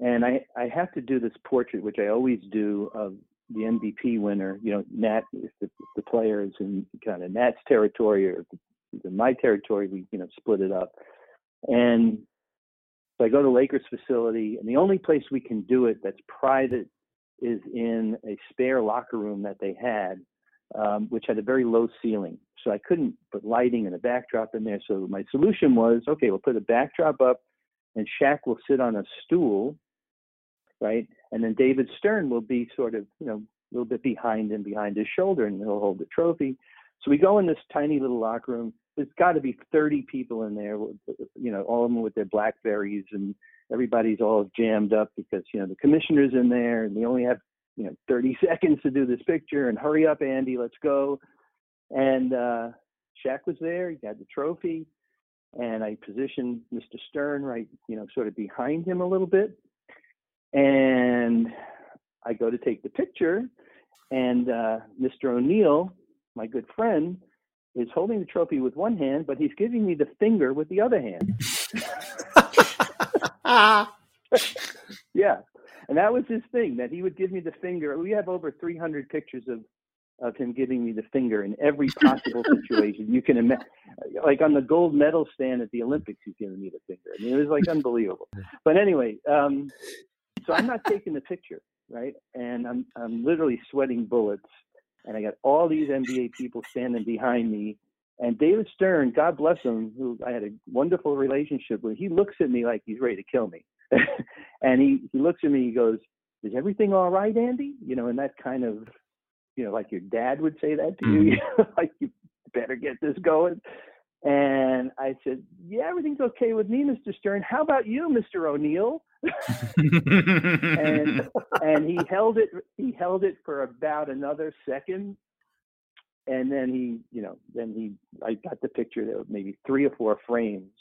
and I I have to do this portrait, which I always do of the MVP winner. You know, Nat if the, if the player is in kind of Nat's territory or in my territory, we you know split it up, and so I go to Lakers facility, and the only place we can do it that's private is in a spare locker room that they had, um, which had a very low ceiling. So I couldn't put lighting and a backdrop in there. So my solution was, okay, we'll put a backdrop up, and Shaq will sit on a stool, right? And then David Stern will be sort of, you know, a little bit behind him, behind his shoulder, and he'll hold the trophy. So we go in this tiny little locker room there's got to be 30 people in there, you know, all of them with their Blackberries, and everybody's all jammed up because you know the commissioner's in there, and they only have you know 30 (laughs) seconds to do this picture, and hurry up, Andy, let's go. And uh, Shaq was there; he had the trophy, and I positioned Mr. Stern right, you know, sort of behind him a little bit, and I go to take the picture, and uh, Mr. O'Neal, my good friend is holding the trophy with one hand, but he's giving me the finger with the other hand. (laughs) yeah. And that was his thing, that he would give me the finger. We have over 300 pictures of, of him giving me the finger in every possible situation you can imagine. Like on the gold medal stand at the Olympics, he's giving me the finger. I mean, it was like unbelievable. But anyway, um, so I'm not taking the picture, right? And I'm, I'm literally sweating bullets and I got all these NBA people standing behind me. And David Stern, God bless him, who I had a wonderful relationship with, he looks at me like he's ready to kill me. (laughs) and he, he looks at me, he goes, Is everything all right, Andy? You know, and that kind of, you know, like your dad would say that to mm. you, (laughs) like you better get this going. And I said, Yeah, everything's okay with me, Mr. Stern. How about you, Mr. O'Neal? and and he held it he held it for about another second and then he you know then he i got the picture there maybe three or four frames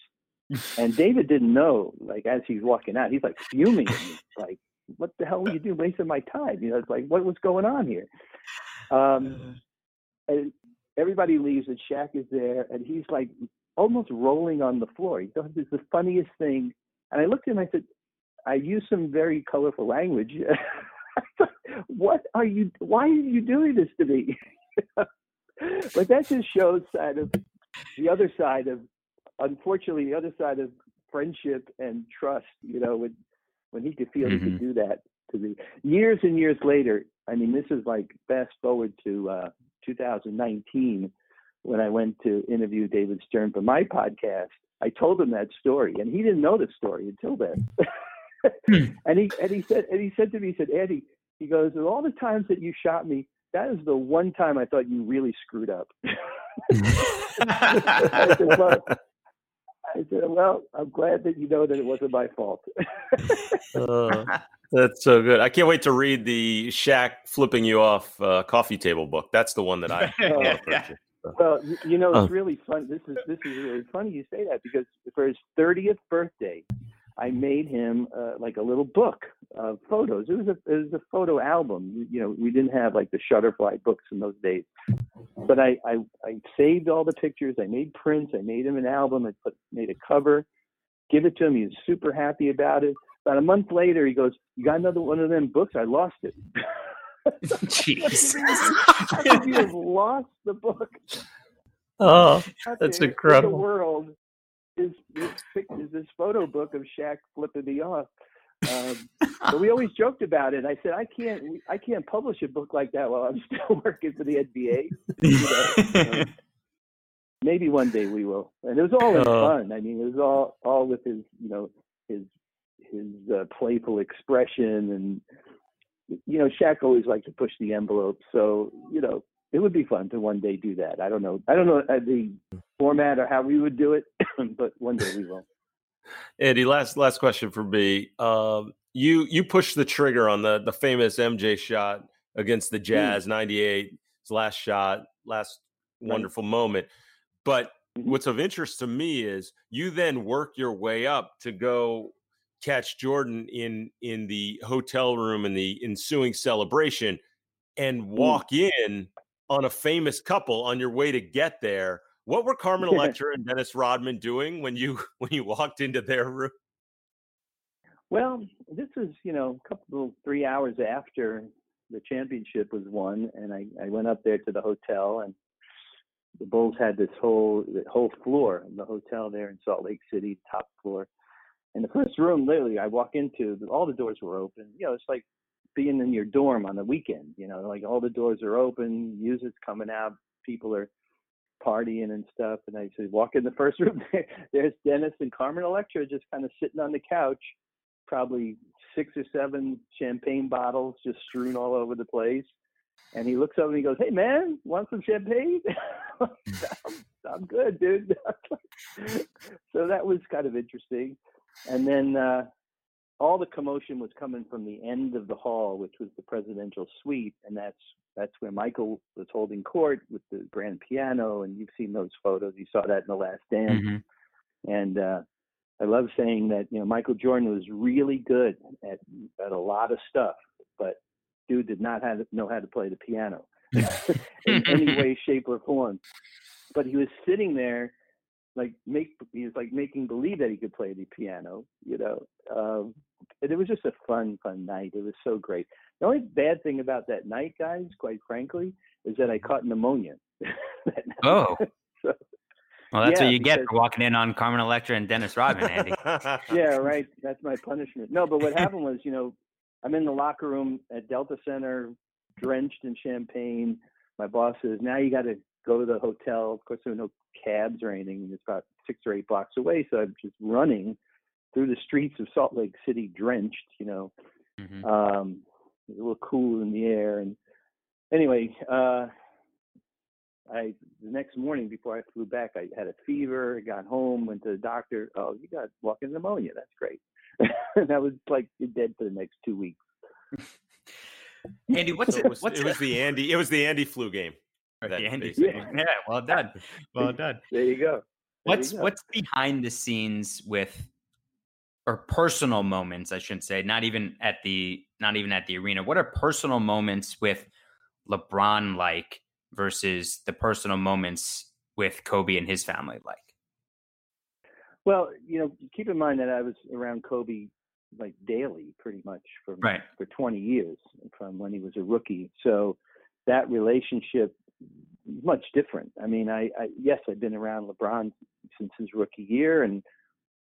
and david didn't know like as he's walking out he's like fuming at me like what the hell were you doing wasting my time you know it's like what was going on here um and everybody leaves and Shaq is there and he's like almost rolling on the floor he thought this is the funniest thing and i looked at him and i said I use some very colorful language. (laughs) what are you? Why are you doing this to me? (laughs) but that just shows side of the other side of, unfortunately, the other side of friendship and trust. You know, when when he could feel mm-hmm. he could mm-hmm. do that to me. Years and years later, I mean, this is like fast forward to uh, 2019 when I went to interview David Stern for my podcast. I told him that story, and he didn't know the story until then. Hmm. (laughs) and he and he said and he said to me, he said, Eddie, he goes, of all the times that you shot me, that is the one time I thought you really screwed up. (laughs) I, said, well, I said, well, I'm glad that you know that it wasn't my fault. (laughs) uh, (laughs) that's so good. I can't wait to read the Shaq flipping you off uh, coffee table book. That's the one that I. (laughs) Uh, well, you know, it's oh. really fun. This is this is really funny you say that because for his 30th birthday, I made him uh, like a little book of photos. It was a it was a photo album. You know, we didn't have like the Shutterfly books in those days, but I I, I saved all the pictures. I made prints. I made him an album. I put made a cover, give it to him. He was super happy about it. About a month later, he goes, "You got another one of them books? I lost it." Jeez, (laughs) you have lost the book. Oh, that's incredible. The world is this, is this photo book of Shaq flipping me off. Um, (laughs) but we always joked about it. I said, I can't, I can't publish a book like that while I'm (laughs) still working for the NBA. You know, (laughs) maybe one day we will. And it was all in uh, fun. I mean, it was all, all with his, you know, his, his uh, playful expression and, you know, Shaq always liked to push the envelope. So, you know, it would be fun to one day do that. I don't know. I don't know uh, the format or how we would do it, (coughs) but one day we will. Andy, last last question for me. Um, you you pushed the trigger on the the famous MJ shot against the hmm. Jazz, '98. His last shot, last right. wonderful moment. But mm-hmm. what's of interest to me is you then work your way up to go catch Jordan in in the hotel room in the ensuing celebration and hmm. walk in on a famous couple on your way to get there. What were Carmen (laughs) Electra and Dennis Rodman doing when you (laughs) when you walked into their room? Well, this was you know a couple three hours after the championship was won, and I, I went up there to the hotel, and the Bulls had this whole the whole floor in the hotel there in Salt Lake City, top floor. And the first room, literally, I walk into, all the doors were open. You know, it's like being in your dorm on the weekend. You know, like all the doors are open, music's coming out, people are partying and stuff. And I said, walk in the first (laughs) room. There's Dennis and Carmen Electra just kind of sitting on the couch, probably six or seven champagne bottles just strewn all over the place. And he looks up and he goes, "Hey man, want some champagne?" (laughs) I'm, I'm good, dude. (laughs) so that was kind of interesting. And then uh, all the commotion was coming from the end of the hall, which was the presidential suite, and that's that's where Michael was holding court with the grand piano, and you've seen those photos. You saw that in the Last Dance, mm-hmm. and uh, I love saying that you know Michael Jordan was really good at at a lot of stuff, but dude did not have, know how to play the piano (laughs) (laughs) in any way, shape, or form. But he was sitting there like make he was like making believe that he could play the piano, you know. Um, and it was just a fun, fun night. It was so great. The only bad thing about that night, guys, quite frankly, is that I caught pneumonia. (laughs) oh. (laughs) so, well, that's yeah, what you get for walking in on Carmen Electra and Dennis Rodman, Andy. (laughs) yeah, right. That's my punishment. No, but what happened was, you know, I'm in the locker room at Delta Center, drenched in champagne. My boss says, "Now you got to go to the hotel." Of course, there were no cabs or anything. It's about six or eight blocks away, so I'm just running through the streets of Salt Lake City, drenched. You know, mm-hmm. um, a little cool in the air. And anyway, uh, I the next morning before I flew back, I had a fever. Got home, went to the doctor. Oh, you got walking pneumonia. That's great. (laughs) and I was like dead for the next two weeks. Andy, what's it? Was, what's it was the Andy. It was the Andy flu game. The Andy. Yeah. yeah. Well done. Well done. there you go. There what's you go. what's behind the scenes with or personal moments, I should say, not even at the not even at the arena. What are personal moments with LeBron like versus the personal moments with Kobe and his family like? Well, you know, keep in mind that I was around Kobe like daily, pretty much for right. for 20 years from when he was a rookie. So that relationship much different. I mean, I, I yes, I've been around LeBron since his rookie year, and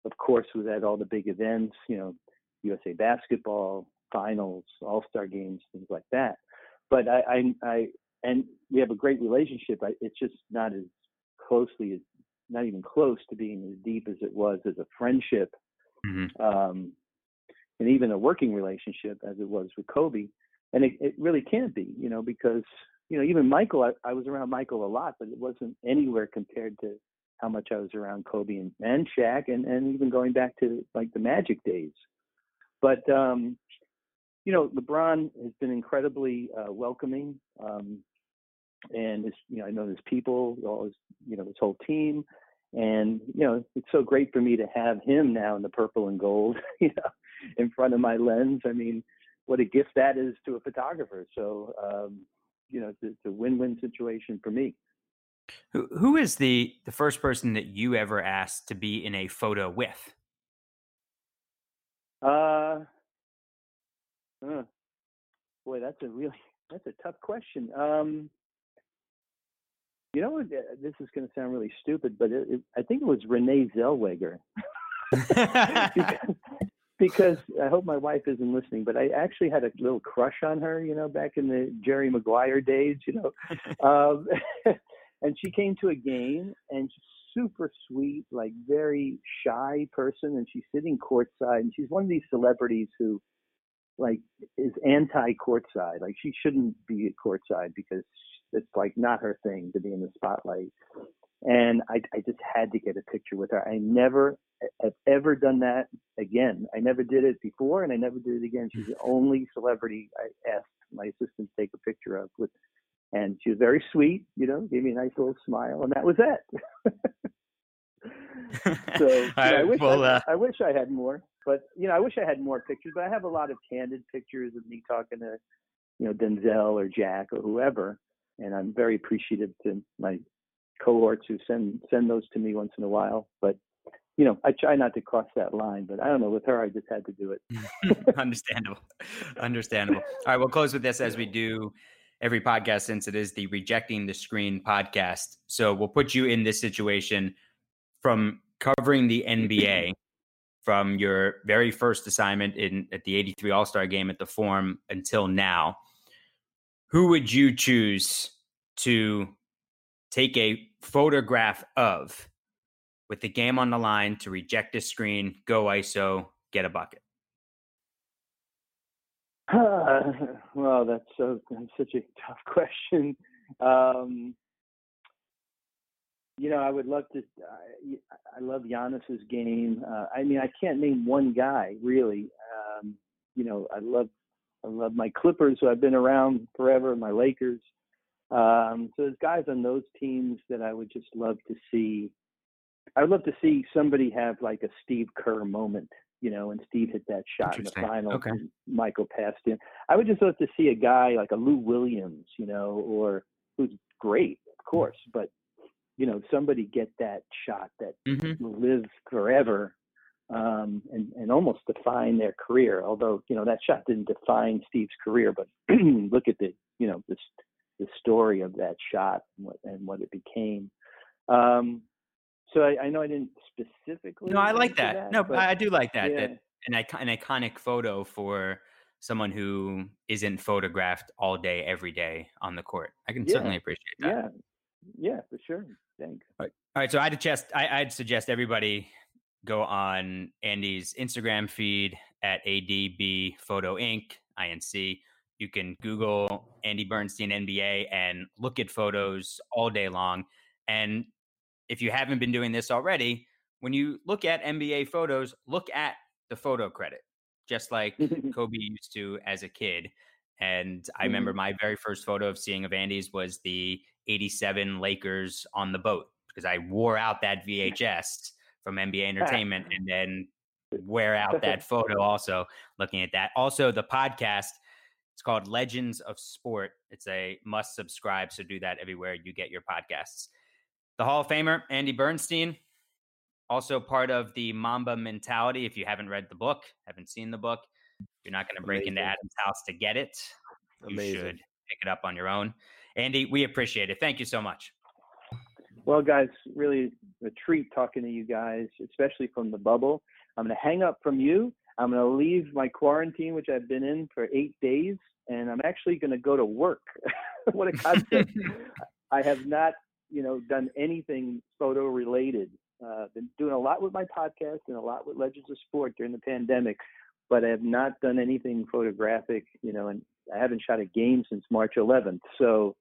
of course, we've had all the big events, you know, USA basketball, finals, all star games, things like that. But I, I, I, and we have a great relationship. I, it's just not as closely as, not even close to being as deep as it was as a friendship. Mm-hmm. Um, and even a working relationship as it was with Kobe. And it, it really can't be, you know, because you know even Michael, I, I was around Michael a lot, but it wasn't anywhere compared to how much I was around Kobe and, and Shaq, and and even going back to like the Magic days. But um, you know, LeBron has been incredibly uh, welcoming, um, and his, you know, I know his people, all his, you know, his whole team, and you know, it's so great for me to have him now in the purple and gold, (laughs) you know, in front of my lens. I mean, what a gift that is to a photographer. So, um, you know, it's, it's a win-win situation for me. Who who is the the first person that you ever asked to be in a photo with? Uh, uh boy, that's a really (laughs) that's a tough question. Um, you know, this is going to sound really stupid, but it, it, I think it was Renee Zellweger. (laughs) (laughs) because, because, I hope my wife isn't listening, but I actually had a little crush on her, you know, back in the Jerry Maguire days, you know. (laughs) um, (laughs) and she came to a game and she's super sweet, like very shy person, and she's sitting courtside, and she's one of these celebrities who like is anti courtside. Like she shouldn't be at courtside because it's like not her thing to be in the spotlight. And I, I just had to get a picture with her. I never have ever done that again. I never did it before, and I never did it again. She's the only celebrity I asked my assistant to take a picture of with and she was very sweet, you know, gave me a nice little smile, and that was it. (laughs) so (laughs) you know, I, wish well, I, uh... I, wish I had more, but you know, I wish I had more pictures. But I have a lot of candid pictures of me talking to, you know, Denzel or Jack or whoever, and I'm very appreciative to my cohorts who send send those to me once in a while. But you know, I try not to cross that line, but I don't know. With her, I just had to do it. (laughs) Understandable. Understandable. All right, we'll close with this as we do every podcast since it is the Rejecting the Screen podcast. So we'll put you in this situation from covering the NBA (laughs) from your very first assignment in at the 83 All-Star game at the Forum until now. Who would you choose to take a photograph of with the game on the line to reject a screen, go ISO, get a bucket? Uh, (laughs) well, that's so that's such a tough (laughs) question. Um, you know, I would love to. Uh, I love Giannis's game. Uh, I mean, I can't name one guy really. Um, you know, I love I love my Clippers, who I've been around forever. My Lakers. Um, so there's guys on those teams that I would just love to see. I would love to see somebody have like a Steve Kerr moment you know, and Steve hit that shot in the final. Okay. Michael passed in. I would just love to see a guy like a Lou Williams, you know, or who's great, of course, but you know, somebody get that shot that mm-hmm. lives forever um, and and almost define their career. Although you know that shot didn't define Steve's career, but (clears throat) look at the you know this the story of that shot and what and what it became. Um, so I, I know I didn't specifically. No, I like that. that. No, but I do like that. Yeah. That an, an iconic photo for someone who isn't photographed all day, every day on the court. I can yeah. certainly appreciate that. Yeah, yeah, for sure. Thanks. All right, all right so I'd suggest I, would suggest everybody go on Andy's Instagram feed at ADB Photo Inc. INC. You can Google Andy Bernstein NBA and look at photos all day long. And if you haven't been doing this already, when you look at NBA photos, look at the photo credit, just like (laughs) Kobe used to as a kid. And I remember mm-hmm. my very first photo of seeing of Andy's was the 87 Lakers on the boat because I wore out that VHS from NBA (laughs) Entertainment and then wear out that (laughs) photo also looking at that. Also, the podcast, it's called Legends of Sport. It's a must subscribe. So do that everywhere you get your podcasts. The Hall of Famer, Andy Bernstein, also part of the Mamba mentality. If you haven't read the book, haven't seen the book, you're not going to break Amazing. into Adam's house to get it. Amazing. You should pick it up on your own. Andy, we appreciate it. Thank you so much. Well, guys, really a treat talking to you guys, especially from the bubble. I'm going to hang up from you. I'm going to leave my quarantine, which I've been in for eight days, and I'm actually going to go to work. (laughs) what a concept! (laughs) I have not you know, done anything photo related. Uh, been doing a lot with my podcast and a lot with Legends of Sport during the pandemic, but I have not done anything photographic, you know, and I haven't shot a game since March 11th. So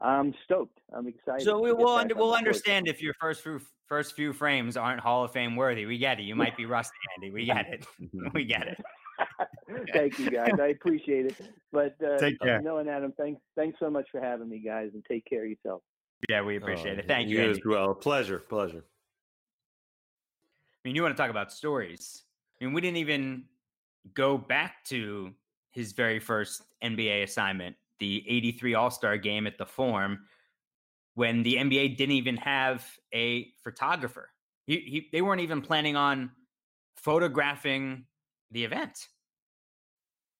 I'm stoked. I'm excited. So we, will under, we'll understand if your first few first few frames aren't Hall of Fame worthy. We get it. You might be rusty, Andy. We get it. (laughs) we get it. (laughs) Thank you, guys. I appreciate it. But uh, take care. No, and Adam, thanks thanks so much for having me, guys, and take care of yourself. Yeah, we appreciate uh, it. Thank you. You Andy. as well. Pleasure. Pleasure. I mean, you want to talk about stories? I mean, we didn't even go back to his very first NBA assignment, the 83 All Star game at the Forum, when the NBA didn't even have a photographer. He, he, they weren't even planning on photographing the event.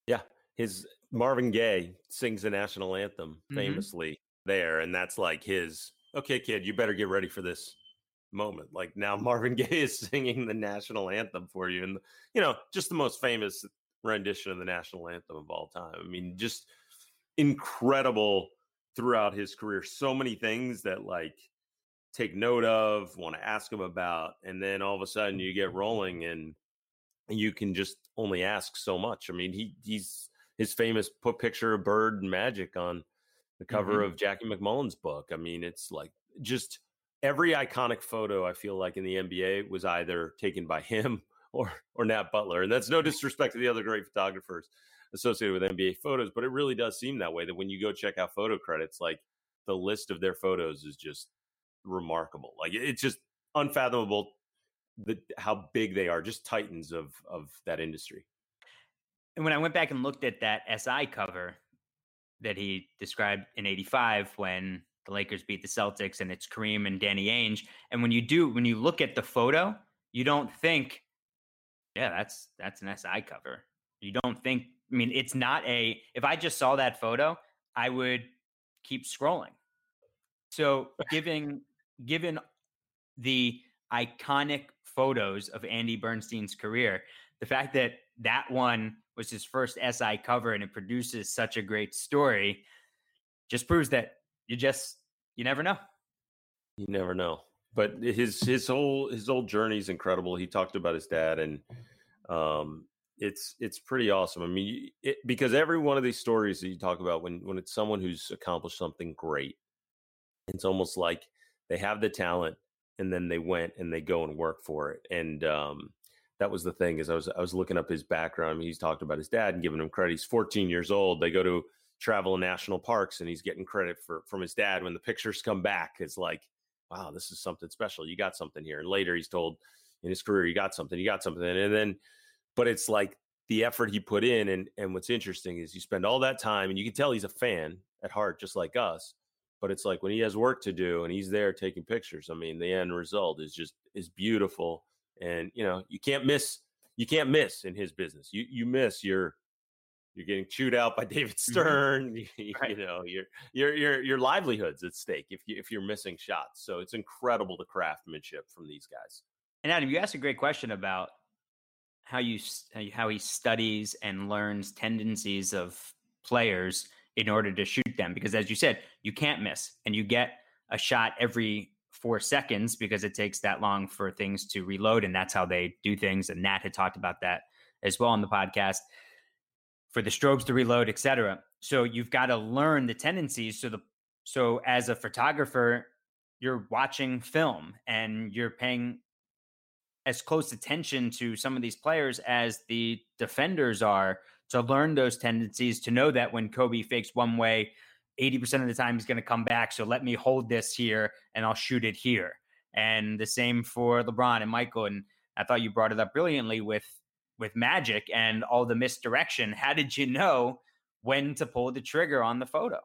Yeah. His Marvin Gaye sings the national anthem Mhm. famously there. And that's like his, okay, kid, you better get ready for this moment. Like now (laughs) Marvin Gaye is singing the national anthem for you. And, you know, just the most famous rendition of the national anthem of all time. I mean, just incredible throughout his career. So many things that like take note of, want to ask him about, and then all of a sudden you get rolling and you can just only ask so much. I mean, he he's his famous put picture of Bird and Magic on the cover mm-hmm. of Jackie MacMullan's book. I mean, it's like just every iconic photo I feel like in the NBA was either taken by him (laughs) or or Nat Butler. And that's no disrespect to the other great photographers associated with NBA photos, but it really does seem that way that when you go check out photo credits, like the list of their photos is just remarkable. Like it's just unfathomable the how big they are, just titans of of that industry. And when I went back and looked at that SI cover that he described in 85 when the Lakers beat the Celtics and it's Kareem and Danny Ainge. And when you do, when you look at the photo, you don't think, yeah, that's that's an SI cover. You don't think, I mean, it's not a if I just saw that photo, I would keep scrolling. So (laughs) giving given the iconic photos of Andy Bernstein's career, the fact that that one was his first SI cover and it produces such a great story just proves that you just you never know. You never know. But his his whole his whole journey is incredible. He talked about his dad, and um, it's it's pretty awesome. I mean, it, because every one of these stories that you talk about, when when it's someone who's accomplished something great, it's almost like they have the talent, and then they went and they go and work for it. And um, that was the thing is I was I was looking up his background. He's talked about his dad and giving him credit. He's 14 years old. They go to travel in national parks, and he's getting credit for from his dad. When the pictures come back, it's like wow, this is something special. You got something here. And later he's told in his career, you got something, you got something. And then, but it's like the effort he put in. And, and what's interesting is you spend all that time and you can tell he's a fan at heart, just like us. But it's like when he has work to do and he's there taking pictures, I mean, the end result is just, is beautiful. And, you know, you can't miss, you can't miss in his business. You, you miss your, you're getting chewed out by (laughs) David mm-hmm. Stern. (laughs) You, Right. you know, your your your your livelihood's at stake if you if you're missing shots. So it's incredible the craftsmanship from these guys. And Adam, you asked a great question about how you how he studies and learns tendencies of players in order to shoot them. Because as you said, you can't miss, and you get a shot every four seconds because it takes that long for things to reload, and that's how they do things. And Nat had talked about that as well on the podcast for the strobes to reload, etc. So you've got to learn the tendencies. So the so as a photographer, you're watching film and you're paying as close attention to some of these players as the defenders are to learn those tendencies to know that when Kobe fakes one way, 80% of the time he's going to come back. So let me hold this here and I'll shoot it here. And the same for LeBron and Michael. And I thought you brought it up brilliantly with with Magic and all the misdirection. How did you know when to pull the trigger on the photo?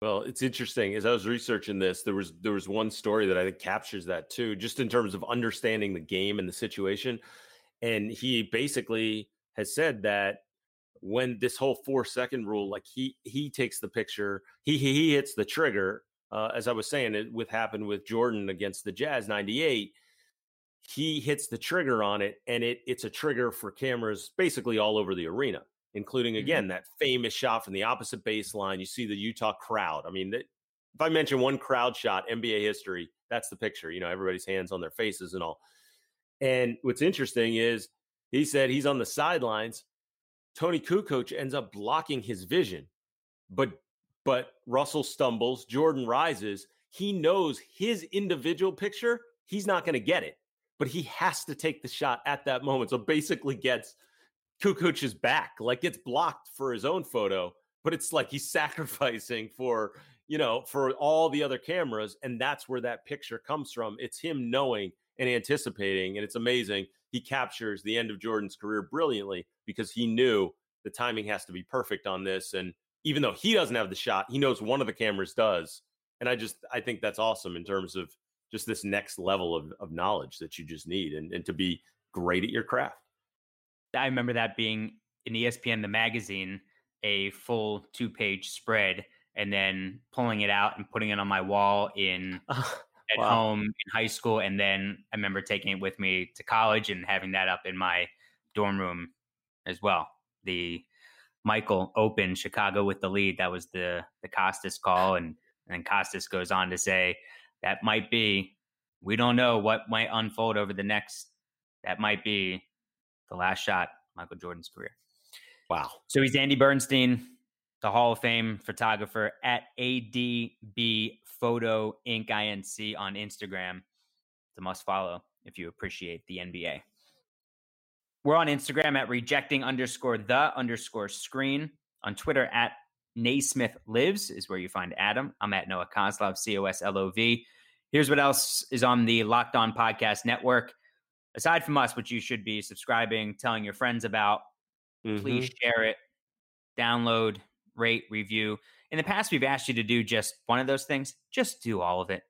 Well, it's interesting. As I was researching this, there was there was one story that I think captures that too, just in terms of understanding the game and the situation. And he basically has said that when this whole four second rule, like he he takes the picture, he he, he hits the trigger. Uh, as I was saying, it with happened with Jordan against the Jazz '98. He hits the trigger on it, and it it's a trigger for cameras basically all over the arena including mm-hmm. again that famous shot from the opposite baseline. You see the Utah crowd. I mean, if I mention one crowd shot, NBA history, that's the picture. You know, everybody's hands on their faces and all. And what's interesting is He said he's on the sidelines. Toni Kukoc ends up blocking his vision, but but Russell stumbles, Jordan rises. He knows his individual picture, he's not going to get it, but he has to take the shot at that moment. So basically gets Kukoc's back, like gets blocked for his own photo, but it's like he's (laughs) sacrificing for, you know, for all the other cameras. And that's where that picture comes from. It's him knowing and anticipating. And it's amazing. He captures the end of Jordan's career brilliantly because he knew the timing has to be perfect on this. And even though he doesn't have the shot, he knows one of the cameras does. And I just I think that's awesome in terms of just this next level of, of knowledge that you just need and, and to be great at your craft. I remember that being in ESPN the magazine, a full two page spread, and then pulling it out and putting it on my wall in (laughs) at wow. home in high school. And then I remember taking it with me to college and having that up in my dorm room as well. The Michael open Chicago with the lead. That was the the Costas call, and and Costas goes on to say that might be. We don't know what might unfold over the next. That might be the last shot Michael Jordan's career. Wow. So he's Andy Bernstein, the Hall of Fame photographer at ADB Photo Inc. Inc. on Instagram. It's a must follow if you appreciate the NBA. We're on Instagram at rejecting underscore the underscore screen. On Twitter at Naismith Lives is where you find Adam. I'm at Noah Coslov, C O S L O V. Here's what else is on the Locked On Podcast Network. Aside from us, which you should be subscribing, telling your friends about, mm-hmm. please share it, download, rate, review. In the past, we've asked you to do just one of those things. Just do all of it.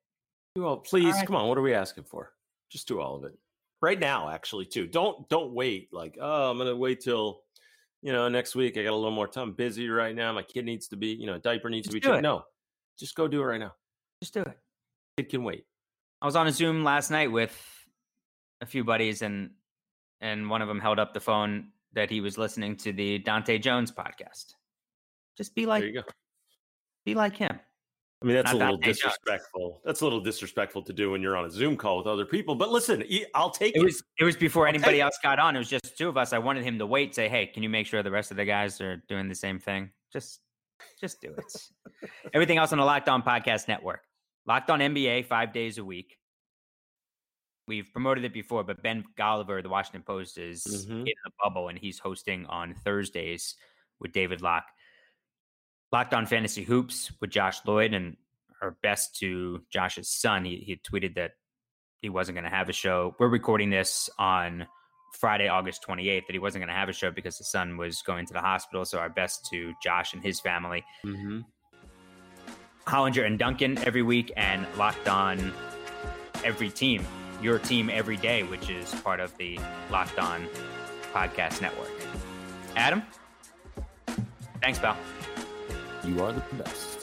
Do all, please. Right. Come on. What are we asking for? Just do all of it right now. Actually, too. Don't don't wait. Like, oh, I'm gonna wait till you know next week. I got a little more time. I'm busy right now. My kid needs to be, you know, diaper needs just to be changed. No, just go do it right now. Just do it. It can wait. I was on a Zoom last night with a few buddies, and and one of them held up the phone that he was listening to the Dante Jones podcast. Just be like, be like him. I mean, that's Not a little disrespectful. Jones. That's a little disrespectful to do when you're on a Zoom call with other people. But listen, I'll take it. It was it was before I'll anybody else got on. It was just two of us. I wanted him to wait, say, "Hey, can you make sure the rest of the guys are doing the same thing?" Just, just do it. (laughs) Everything else on the Locked On Podcast Network. Locked On NBA five days a week. We've promoted it before, but Ben Golliver, the Washington Post, is mm-hmm. in the bubble, and he's hosting on Thursdays with David Locke. Locked on Fantasy Hoops with Josh Lloyd and our best to Josh's son. He, he tweeted that he wasn't going to have a show. We're recording this on Friday, August 28th, that he wasn't going to have a show because his son was going to the hospital. So our best to Josh and his family. Mm-hmm. Hollinger and Duncan every week, and Locked On every team, your team every day, which is part of the Locked On Podcast Network. Adam, thanks, pal. You are the best.